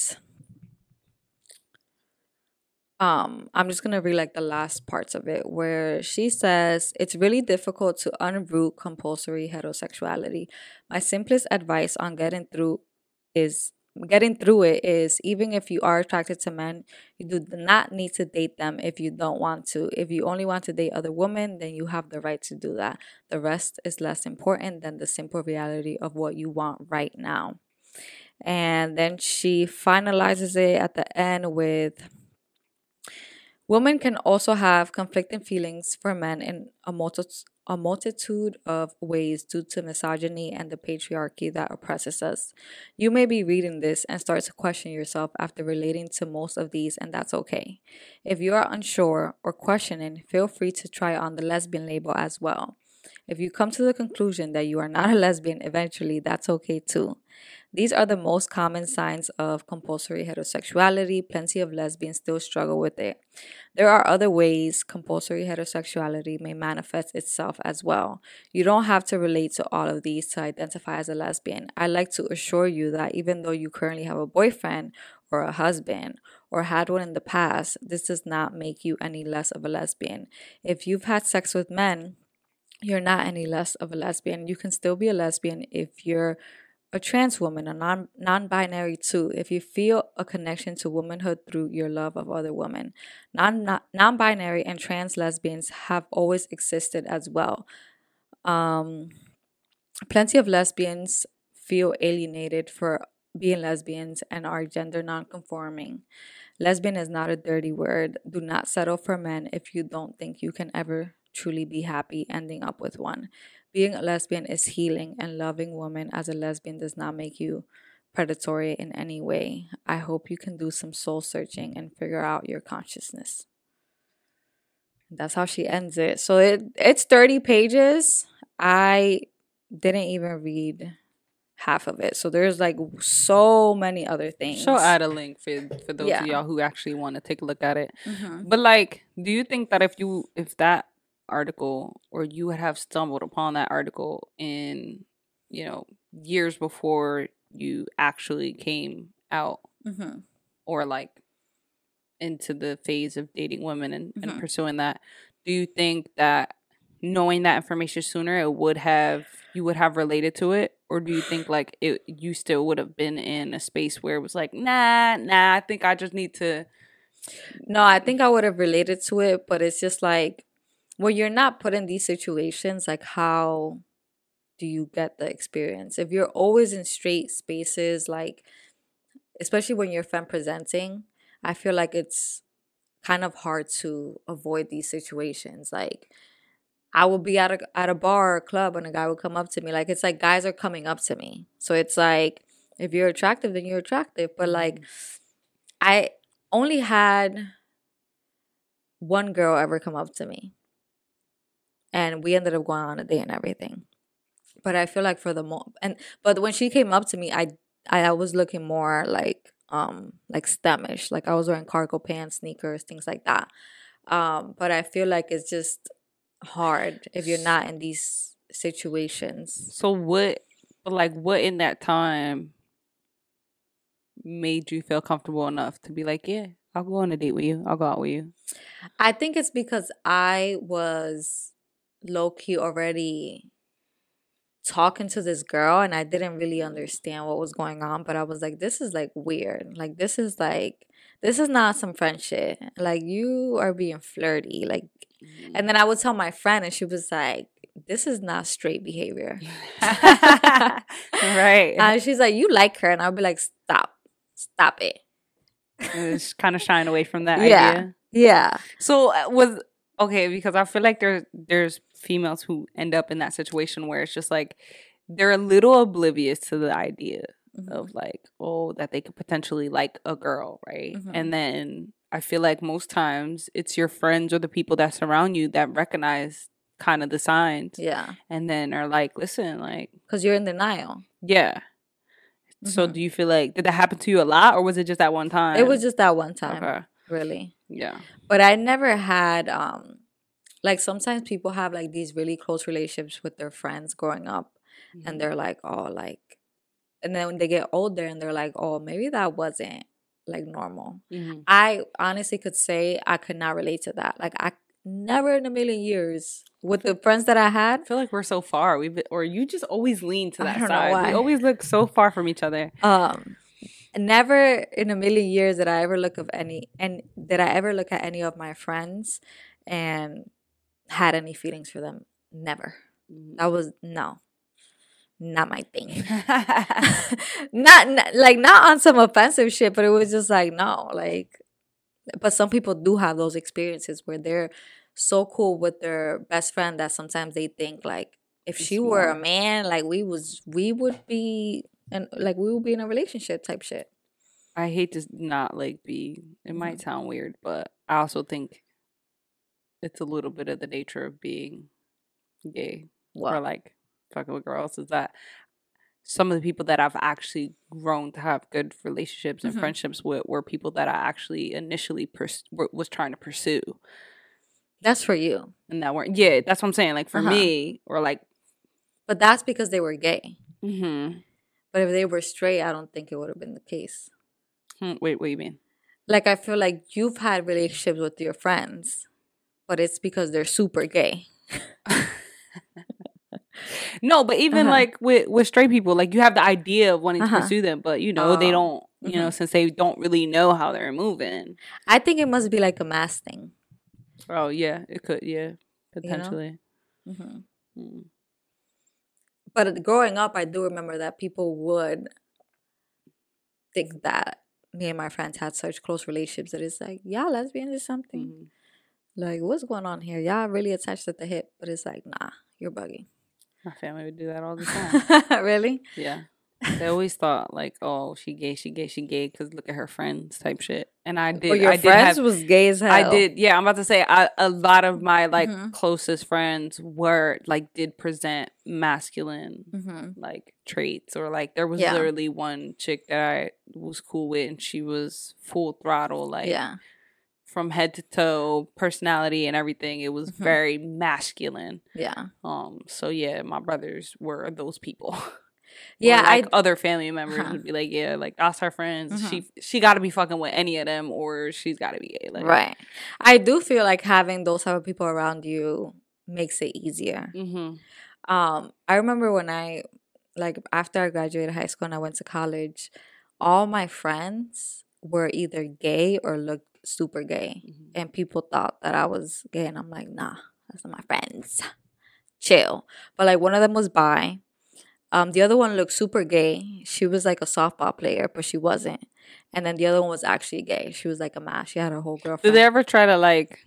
um i'm just gonna read like the last parts of it where she says it's really difficult to unroot compulsory heterosexuality. My simplest advice on getting through is getting through it is even if you are attracted to men you do not need to date them if you don't want to. If you only want to date other women then you have the right to do that. The rest is less important than the simple reality of what you want right now. And then she finalizes it at the end with Women can also have conflicting feelings for men in a, multi- a multitude of ways due to misogyny and the patriarchy that oppresses us. You may be reading this and start to question yourself after relating to most of these, and that's okay. If you are unsure or questioning, feel free to try on the lesbian label as well. If you come to the conclusion that you are not a lesbian eventually, that's okay too. These are the most common signs of compulsory heterosexuality. Plenty of lesbians still struggle with it. There are other ways compulsory heterosexuality may manifest itself as well. You don't have to relate to all of these to identify as a lesbian. I like to assure you that even though you currently have a boyfriend or a husband or had one in the past, this does not make you any less of a lesbian. If you've had sex with men, you're not any less of a lesbian. You can still be a lesbian if you're a trans woman, a non binary too, if you feel a connection to womanhood through your love of other women, non non binary and trans lesbians have always existed as well. Um, plenty of lesbians feel alienated for being lesbians and are gender non-conforming. Lesbian is not a dirty word. Do not settle for men if you don't think you can ever truly be happy ending up with one. Being a lesbian is healing, and loving women as a lesbian does not make you predatory in any way. I hope you can do some soul searching and figure out your consciousness. That's how she ends it. So it it's 30 pages. I didn't even read half of it. So there's like so many other things. She'll add a link for for those Yeah. of y'all who actually want to take a look at it. Mhm. But like, do you think that if you if that article or you would have stumbled upon that article in you know years before you actually came out Mhm. or like into the phase of dating women and, and Mhm. pursuing that do you think that knowing that information sooner it would have you would have related to it or do you think like it you still would have been in a space where it was like nah nah i think i just need to No, I think I would have related to it, but it's just like when you're not put in these situations, like how do you get the experience? If you're always in straight spaces, like especially when you're femme presenting, I feel like it's kind of hard to avoid these situations. Like I will be at a at a bar or club and a guy will come up to me. Like it's like guys are coming up to me. So it's like if you're attractive, then you're attractive. But like mm-hmm. I only had one girl ever come up to me. And we ended up going on a date and everything. But I feel like for the mo and but when she came up to me, I I, I was looking more like um like stemish. Like I was wearing cargo pants, sneakers, things like that. Um, but I feel like it's just hard if you're not in these situations. So what like what in that time made you feel comfortable enough to be like, yeah, I'll go on a date with you. I'll go out with you. I think it's because I was low key already talking to this girl and I didn't really understand what was going on, but I was like, this is like weird. Like, this is like, this is not some friend shit. Like, you are being flirty. Like, and then I would tell my friend, and she was like, this is not straight behavior. right. And she's like, you like her. And I'll be like, stop, stop it. it's kind of shying away from that Yeah. idea. Yeah. So uh, was okay because I feel like there's there's females who end up in that situation where it's just like they're a little oblivious to the idea Mhm. of like oh that they could potentially like a girl, right? Mhm. And then I feel like most times it's your friends or the people that surround you that recognize kind of the signs Yeah. and then are like, listen, like Because you're in denial. yeah. So Mhm. do you feel like did that happen to you a lot or was it just that one time? It was just that one time, okay. really. Yeah. but I never had um like sometimes people have like these really close relationships with their friends growing up Mm-hmm. and they're like oh like and then when they get older and they're like oh maybe that wasn't like normal Mhm. I honestly could say I could not relate to that like I never in a million years with the friends that I had I feel like we're so far. We've been, or you just always lean to that side. We always look so far from each other. um never in a million years did I ever look of any and did I ever look at any of my friends and had any feelings for them never. Mm-hmm. That was no. Not my thing. Not, not like not on some offensive shit but it was just like no like but some people do have those experiences where they're so cool with their best friend that sometimes they think like if she were a man like we was we would be and like we would be in a relationship type shit. I hate to not like be. It might mm-hmm. sound weird, but I also think it's a little bit of the nature of being gay or like fucking with girls. Is that some of the people that I've actually grown to have good relationships and Mhm. friendships with were people that I actually initially pers- was trying to pursue. that's for you And that weren't, yeah, that's what I'm saying. Like for Uh-huh. me, or like, but that's because they were gay mm-hmm. but if they were straight i don't think it would have been the case Hmm, wait, what do you mean? like I feel like you've had relationships with your friends, but it's because they're super gay. No, but even Uh-huh. like with with straight people, like you have the idea of wanting to Uh-huh. pursue them, but you know they Oh. don't. You know, Mhm. since they don't really know how they're moving. I think it must be like a mass thing. Oh yeah, it could. Yeah, potentially. hmm Mm. But growing up, I do remember that people would think that me and my friends had such close relationships that it's like, yeah, lesbians or something. Mhm. Like, what's going on here? Y'all really attached at the hip, but it's like, nah, you're bugging. My family would do that all the time. really? yeah, they always thought like, oh, she gay, she gay, she gay, because look at her friends type shit. And I did. But your I did friends have, was gay as hell. I did. Yeah, I'm about to say I, a lot of my like Mhm. closest friends were like did present masculine Mm-hmm. like traits or like there was Yeah. literally one chick that I was cool with and she was full throttle like yeah. From head to toe personality and everything it was Mhm. very masculine Yeah. um so yeah my brothers were those people Yeah, like I- other family members Uh-huh. would be like yeah like that's her friends Mhm. she she got to be fucking with any of them or she's got to be gay like right. I do feel like having those type of people around you makes it easier. mm-hmm. Um, I remember when I like after I graduated high school and I went to college, all my friends were either gay or looked super gay. Mm-hmm. And people thought that I was gay and I'm like, nah, that's not my friends. Chill. But like one of them was bi. Um, the other one looked super gay. She was like a softball player, but she wasn't. And then the other one was actually gay. She was like a masc. She had her whole girlfriend. did they ever try to like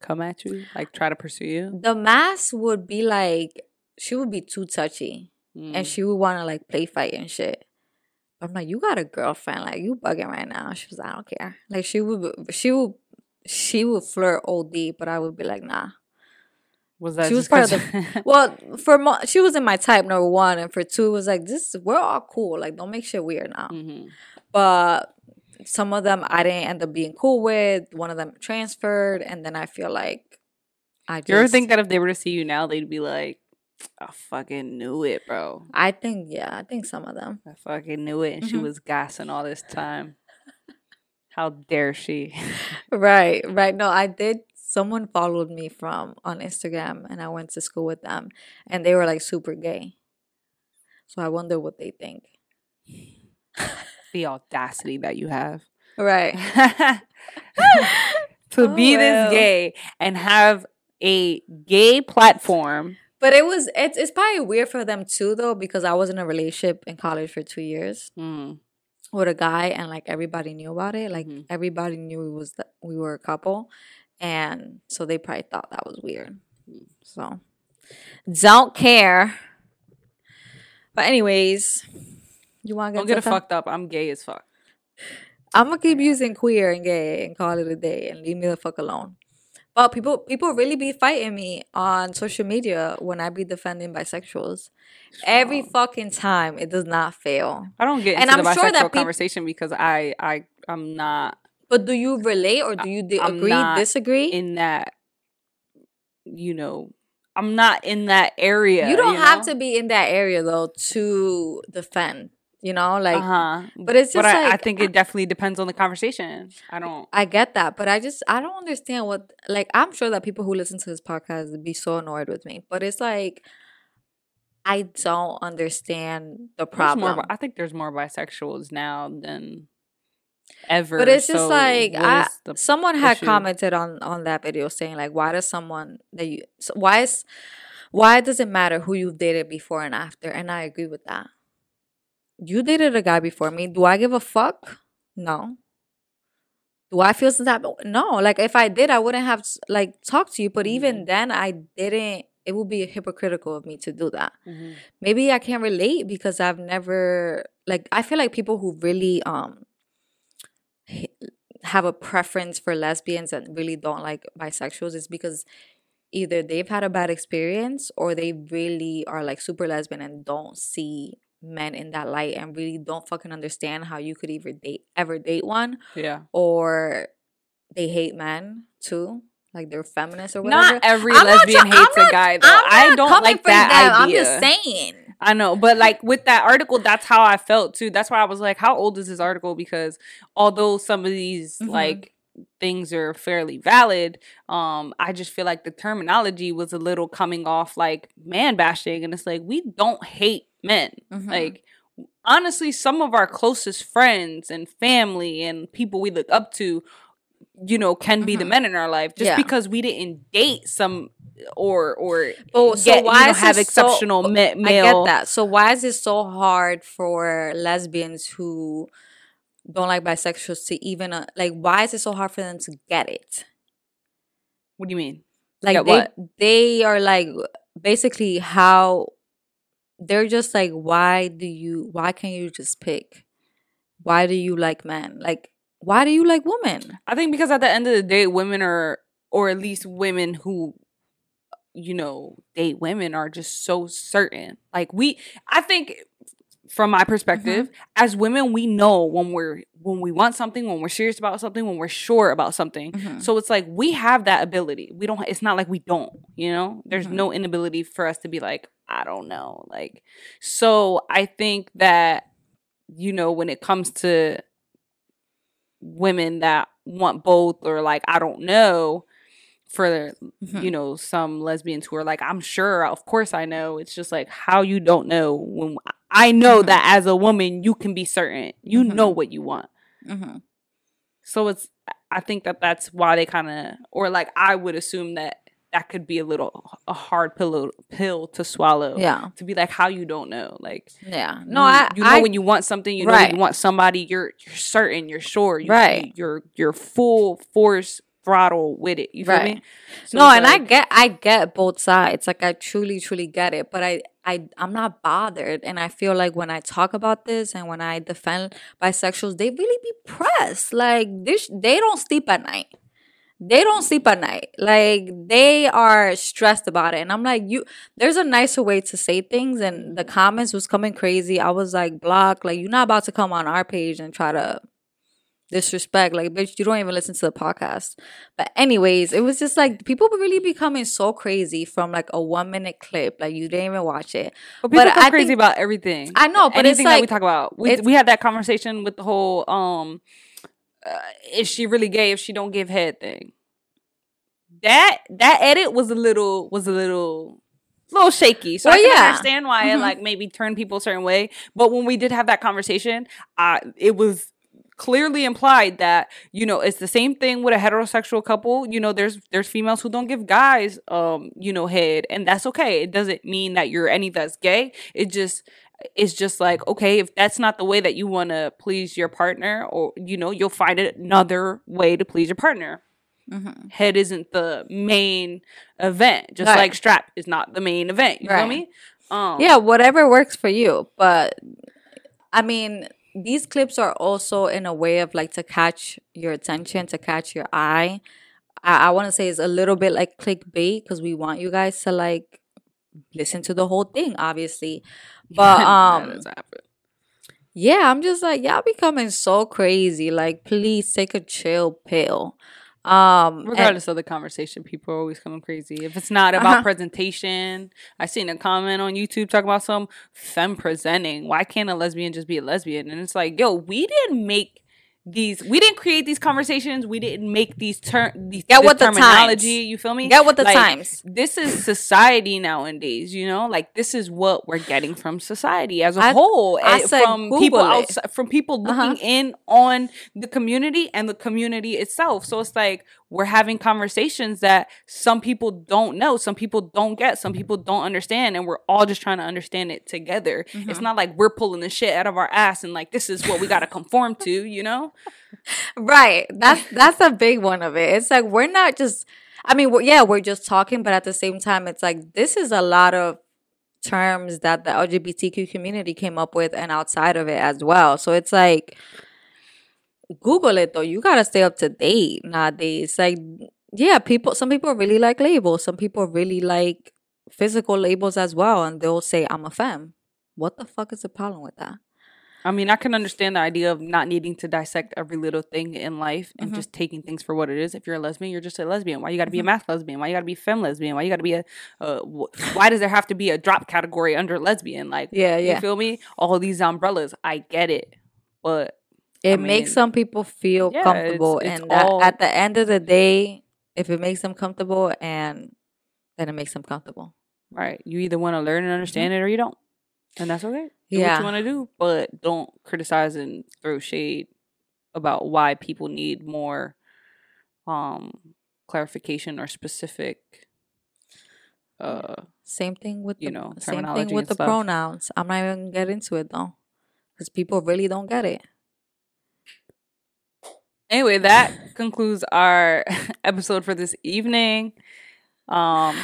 come at you like try to pursue you the mass would be like she would be too touchy. Mm. and she would want to like play fight and shit. I'm like, you got a girlfriend, like you bugging right now. She was, like, I don't care. Like she would, she would, she would flirt OD, but I would be like, nah. was that she was just part of 'cause- Well, for mo- she was in my type number one, and for two, it was like this. We're all cool. Like don't make shit weird now. Mhm. But some of them I didn't end up being cool with. One of them transferred, and then I feel like I just. You ever think that if they were to see you now, they'd be like, I fucking knew it, bro. I think yeah, I think some of them. I fucking knew it. And she Mhm. was gassing all this time. How dare she? Right, right. No, I did. Someone followed me from on Instagram, and I went to school with them, and they were like super gay. So I wonder what they think. the audacity that you have. Right. to Oh, be well. this gay and have a gay platform. But it was it's it's probably weird for them too though because I was in a relationship in college for two years Mm. with a guy and like everybody knew about it. Like Mhm. everybody knew it was that we were a couple, and so they probably thought that was weird. So don't care. But anyways, you want to Don't get, get it fucked up. I'm gay as fuck. I'm gonna keep using queer and gay and call it a day and leave me the fuck alone. But people people really be fighting me on social media when I be defending bisexuals. Every fucking time, it does not fail. I don't get And into the I'm sure bisexual that peop- conversation because I I I'm not But do you relate or do you I'm agree, disagree? in that. You know, I'm not in that area. you don't have know? to be in that area though to defend. You know, like uh-huh. but it's just But I, I think it definitely depends on the conversation. I don't. I get that, but I just I don't understand what like I'm sure that people who listen to this podcast would be so annoyed with me, but it's like I don't understand the problem. More, I think there's more bisexuals now than ever. but it's just so like I, someone had issue? commented on on that video saying like why does someone that you why is why does it matter who you've dated before and after? And I agree with that. You dated a guy before me. Do I give a fuck? No. Do I feel some type? No. Like if I did, I wouldn't have like talked to you. But even Mhm. then, I didn't. It would be hypocritical of me to do that. Mhm. Maybe I can't relate because I've never like. I feel like people who really um have a preference for lesbians and really don't like bisexuals is because either they've had a bad experience or they really are like super lesbian and don't see men in that light and really don't fucking understand how you could even date ever date one Yeah. or they hate men too like they're feminists or whatever Not every I'm lesbian I'm hates a guy though. I not don't like that them. idea. i'm just saying I know, but like with that article, that's how I felt too. That's why I was like, "How old is this article?" Because although some of these Mhm. like things are fairly valid. Um, I just feel like the terminology was a little coming off like man bashing, and it's like we don't hate men. Mhm. Like honestly, some of our closest friends and family and people we look up to, you know, can be the Mhm. men in our life just Yeah. because we didn't date some or or But so get, why you know, have it so- exceptional ma- I male. get that. So why is it so hard for lesbians who don't like bisexuals to even uh, like? Why is it so hard for them to get it? What do you mean? Like Get they what? they are like basically how they're just like why do you why can't you just pick? Why do you like men? Like why do you like women? I think because at the end of the day, women are, or at least women who, you know, date women are just so certain. Like we, I think, from my perspective, as women, we know when we're when we want something, when we're serious about something, when we're sure about something. Mhm. So it's like we have that ability. We don't. It's not like we don't. You know, there's Mhm. no inability for us to be like, I don't know. Like, so I think that you know when it comes to women that want both or like I don't know for Mhm. you know some lesbians who are like I'm sure of course I know it's just like how you don't know when I know Mhm. that as a woman you can be certain you know Mhm. what you want Mhm. so it's I think that that's why they kind of or like I would assume that that could be a little a hard pill pill to swallow Yeah. to be like how you don't know like Yeah. No, you, I you know I, when you want something you know when you want somebody you're you're certain you're sure you, Right. you're you're full force throttle with it you feel Right. me So no, and I get I get both sides. Like I truly, truly get it. But I, I I'm not bothered. And I feel like when I talk about this and when I defend bisexuals, they really be pressed. Like this they don't sleep at night. They don't sleep at night. Like they are stressed about it. And I'm like, you there's a nicer way to say things. And the comments was coming crazy. I was like, block, like you're not about to come on our page and try to disrespect. Like, bitch, you don't even listen to the podcast. But anyways, it was just like people were really becoming so crazy from like a one minute clip. Like you didn't even watch it. But people But I crazy think- about everything. I know, but anything it's that we talk about. We we had that conversation with the whole um, uh, is she really gay if she don't give head thing? That that edit was a little was a little little shaky. So I Well, can yeah. understand why it Mhm. like maybe turned people a certain way. But when we did have that conversation, uh, it was clearly implied that you know it's the same thing with a heterosexual couple you know there's there's females who don't give guys um you know head and that's okay it doesn't mean that you're any that's gay it just it's just like okay if that's not the way that you want to please your partner or you know you'll find another way to please your partner Mhm. head isn't the main event just Right. like strap is not the main event you feel Right. me um Yeah, whatever works for you. But I mean, these clips are also in a way of like to catch your attention, to catch your eye. I, I want to say it's a little bit like clickbait because we want you guys to like listen to the whole thing, obviously. But um, yeah, I'm just like y'all becoming so crazy. Like, please take a chill pill. Um, and- regardless of the conversation, people are always coming crazy. If it's not about Uh-huh. presentation, I seen a comment on YouTube talking about some femme presenting. Why can't a lesbian just be a lesbian? And it's like, yo, we didn't make these. We didn't create these conversations. We didn't make these term these Get this the terminology. times. You feel me? get with the Like, times. This is society nowadays, you know. Like this is what we're getting from society as a I- whole, I eh, said from people it. outside, from people looking Uh-huh. in on the community and the community itself. So it's like we're having conversations that some people don't know, some people don't get, some people don't understand, and we're all just trying to understand it together. Mm-hmm. It's not like we're pulling the shit out of our ass and like this is what we got to conform to, you know? Right. That's that's a big one of it. It's like we're not just I mean, we're, yeah, we're just talking, but at the same time it's like this is a lot of terms that the LGBTQ community came up with and outside of it as well. So it's like Google it though. You got to stay up to date nowadays. Like yeah, people some people really like labels. Some people really like physical labels as well and they'll say I'm a femme. What the fuck is the problem with that? I mean, I can understand the idea of not needing to dissect every little thing in life and Mhm. just taking things for what it is. If you're a lesbian, you're just a lesbian. Why you got to be a Mhm. math lesbian? Why you got to be a femme lesbian? Why you got to be a uh, wh- why does there have to be a drop category under lesbian? Like, Yeah, you yeah. feel me? All these umbrellas, I get it, but It I makes mean, some people feel yeah, comfortable, it's and that, all- at the end of the day, if it makes them comfortable, and then it makes them comfortable. Right. You either want to learn and understand it or you don't. And that's okay. Do what Yeah. you want to do, but don't criticize and throw shade about why people need more um clarification or specific uh Same thing with You the, know, same thing with the stuff. pronouns. I'm not even gonna get into it though, because people really don't get it. Anyway, that concludes our episode for this evening. Um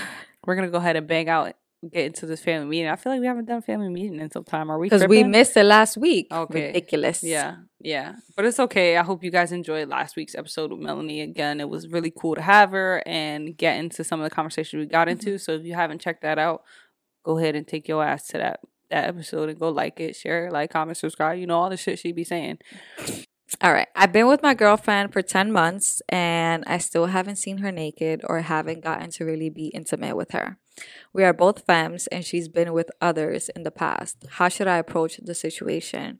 we're gonna go ahead and bang out get into this family meeting. I feel like we haven't done family meeting in some time. Are we Because we missed it last week. Okay. Ridiculous. Yeah, yeah. But it's okay. I hope you guys enjoyed last week's episode with Melanie. Again, it was really cool to have her and get into some of the conversation we got into. So if you haven't checked that out, go ahead and take your ass to that that episode and go like it, share, it, like, comment, subscribe. You know all the shit she'd be saying. All right. I've been with my girlfriend for 10 months and I still haven't seen her naked or haven't gotten to really be intimate with her. We are both femmes and she's been with others in the past. How should I approach the situation?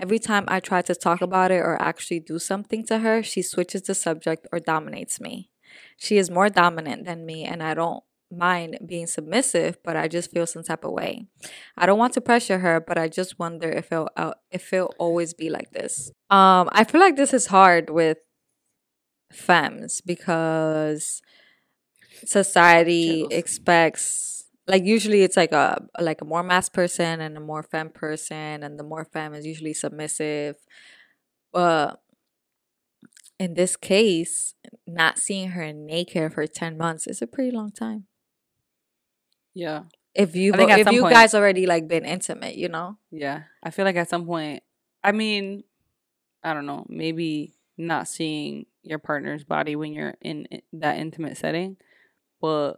Every time I try to talk about it or actually do something to her, she switches the subject or dominates me. She is more dominant than me and I don't mind being submissive, but I just feel some type of way. I don't want to pressure her, but I just wonder if it'll uh, if it'll always be like this. Um, I feel like this is hard with femmes because society expects like usually it's like a like a more masc person and a more femme person, and the more femme is usually submissive. But in this case, not seeing her naked for ten months is a pretty long time. Yeah, If you if you point- guys already like been intimate, you know. yeah. I feel like at some point, I mean, I don't know, maybe not seeing your partner's body when you're in that intimate setting, but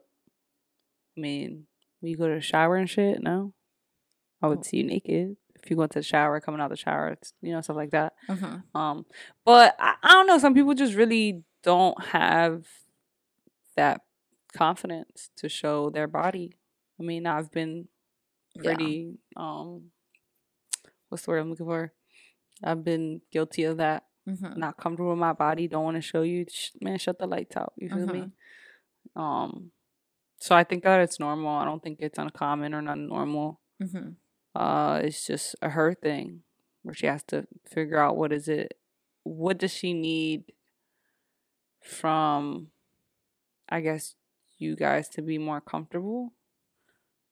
I mean, when you go to the shower and shit, no, I would Oh. see you naked. If you go into the shower, coming out of the shower, it's you know stuff like that. Mm-hmm. Um, but I, I don't know. Some people just really don't have that confidence to show their body. I mean, I've been pretty um, what's the word I'm looking for? I've been guilty of that. Mm-hmm. Not comfortable with my body. Don't want to show you. Sh- Man, shut the lights out. You feel me? Mhm. Um, so I think that it's normal. I don't think it's uncommon or not normal. Mm-hmm. Uh, it's just a her thing where she has to figure out what is it, what does she need from, I guess, you guys to be more comfortable.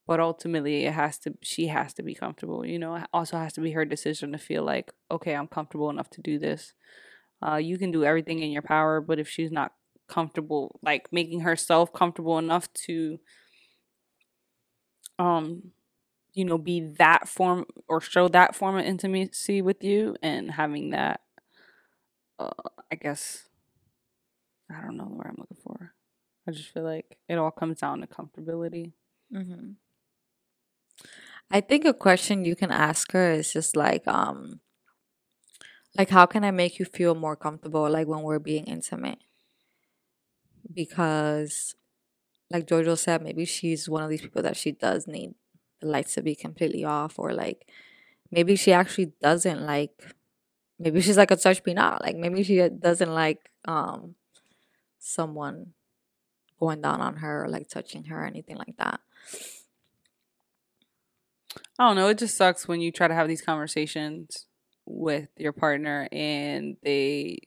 But ultimately, it has to. She has to be comfortable. You know, it also has to be her decision to feel like, okay, I'm comfortable enough to do this. Uh, you can do everything in your power, but if she's not comfortable, like making herself comfortable enough to, um, you know, be that form or show that form of intimacy with you and having that, uh, I guess, I don't know where I'm looking for. I just feel like it all comes down to comfortability. Mm-hmm. I think a question you can ask her is just like, um, like how can I make you feel more comfortable, like when we're being intimate? Because, like Jojo said, maybe she's one of these people that she does need the lights to be completely off, or like maybe she actually doesn't like. Maybe she's like a touch me not. Like maybe she doesn't like um someone going down on her or like touching her or anything like that. I don't know. It just sucks when you try to have these conversations with your partner and they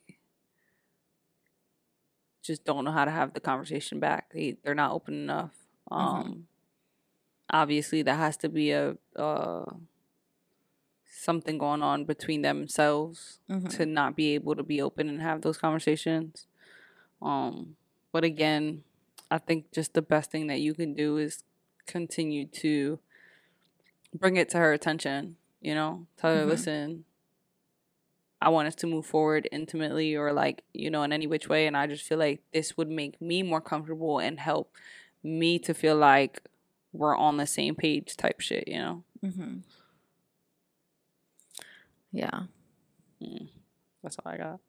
just don't know how to have the conversation back. They they're not open enough. Um obviously that has to be a uh something going on between themselves Mm-hmm. to not be able to be open and have those conversations. Um, but again, I think just the best thing that you can do is continue to bring it to her attention. You know, tell her, Mhm. listen, I want us to move forward intimately or like, you know, in any which way. And I just feel like this would make me more comfortable and help me to feel like we're on the same page type shit, you know? Mm-hmm. Yeah. Mm, that's all I got.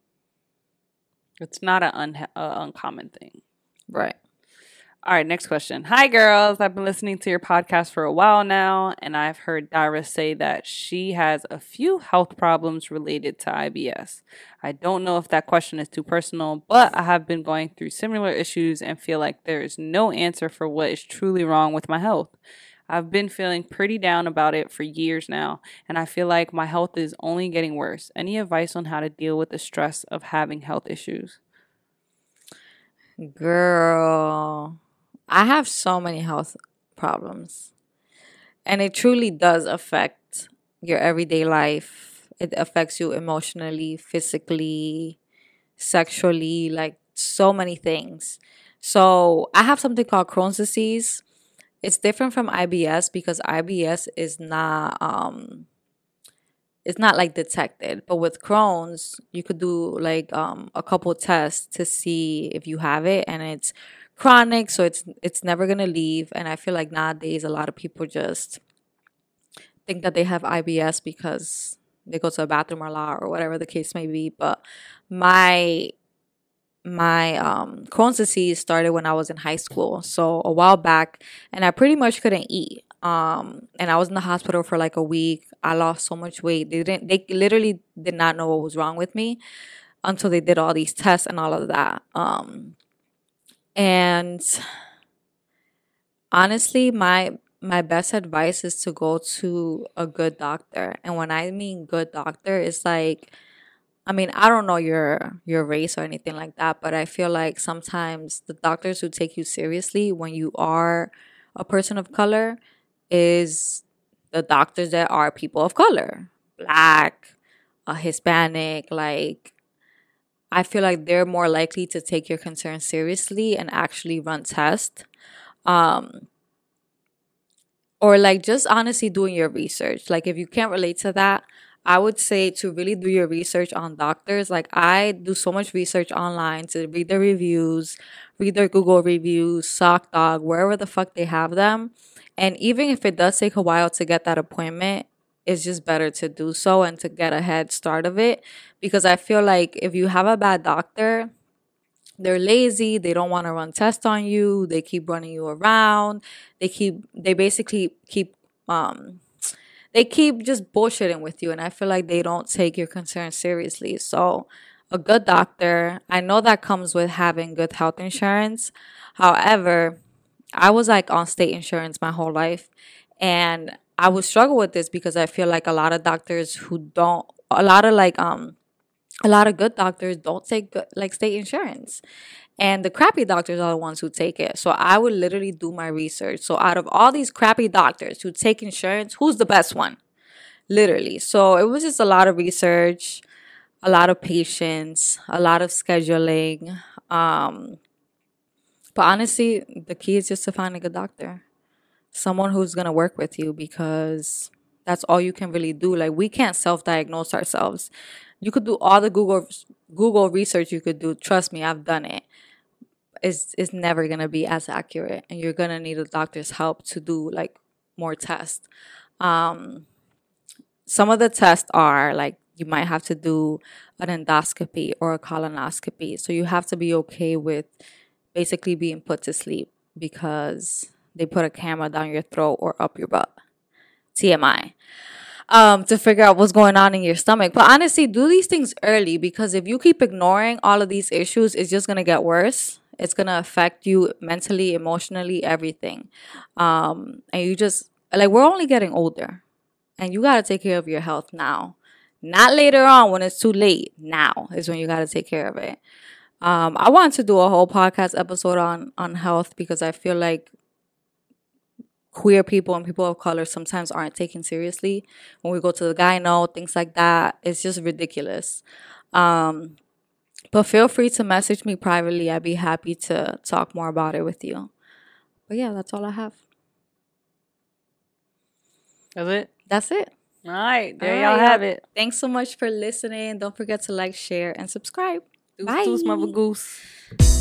It's not an unha- uh, uncommon thing. Right. All right, next question. Hi, girls. I've been listening to your podcast for a while now, and I've heard Dayra say that she has a few health problems related to IBS. I don't know if that question is too personal, but I have been going through similar issues and feel like there is no answer for what is truly wrong with my health. I've been feeling pretty down about it for years now, and I feel like my health is only getting worse. Any advice on how to deal with the stress of having health issues? Girl, I have so many health problems. And it truly does affect your everyday life. It affects you emotionally, physically, sexually, like so many things. So, I have something called Crohn's disease. It's different from IBS because IBS is not um it's not like detected. But with Crohn's, you could do like um a couple tests to see if you have it and it's chronic, so it's it's never gonna leave. And I feel like nowadays a lot of people just think that they have IBS because they go to the bathroom a lot or whatever the case may be. But my my um Crohn's disease started when I was in high school, so a while back, and I pretty much couldn't eat. Um, and I was in the hospital for like a week. I lost so much weight. They didn't. They literally did not know what was wrong with me until they did all these tests and all of that. Um, and honestly, my my best advice is to go to a good doctor. And when I mean good doctor, it's like I mean, I don't know your your race or anything like that, but I feel like sometimes the doctors who take you seriously when you are a person of color is the doctors that are people of color, black, a Hispanic, like I feel like they're more likely to take your concerns seriously and actually run tests. Um, or like just honestly doing your research. Like if you can't relate to that, I would say to really do your research on doctors. Like I do so much research online to read their reviews, read their Google reviews, Zocdoc, wherever the fuck they have them. And even if it does take a while to get that appointment, it's just better to do so and to get a head start of it because I feel like if you have a bad doctor, they're lazy, they don't want to run tests on you, they keep running you around, they keep they basically keep um they keep just bullshitting with you and I feel like they don't take your concerns seriously. So a good doctor, I know that comes with having good health insurance. However, I was like on state insurance my whole life and I would struggle with this because I feel like a lot of doctors who don't, a lot of like, um, a lot of good doctors don't take good, like state insurance. And the crappy doctors are the ones who take it. So I would literally do my research. So out of all these crappy doctors who take insurance, who's the best one? Literally. So it was just a lot of research, a lot of patience, a lot of scheduling. Um, but honestly, the key is just to find a good doctor someone who's going to work with you because that's all you can really do. Like we can't self-diagnose ourselves. You could do all the Google Google research you could do. Trust me, I've done it. It's it's never going to be as accurate and you're going to need a doctor's help to do like more tests. Um some of the tests are like you might have to do an endoscopy or a colonoscopy. So you have to be okay with basically being put to sleep because they put a camera down your throat or up your butt. TMI. Um, to figure out what's going on in your stomach. But honestly, do these things early because if you keep ignoring all of these issues, it's just gonna get worse. It's gonna affect you mentally, emotionally, everything. Um, and you just like we're only getting older, and you gotta take care of your health now, not later on when it's too late. Now is when you gotta take care of it. Um, I want to do a whole podcast episode on on health because I feel like queer people and people of color sometimes aren't taken seriously. When we go to the gyno things like that it's just ridiculous. Um, but feel free to message me privately. I'd be happy to talk more about it with you. But yeah that's all i have. That's it? That's it. All right there all y'all right, have it. Thanks so much for listening. Don't forget to like share and subscribe. Deuce, Bye. Deuce, mother goose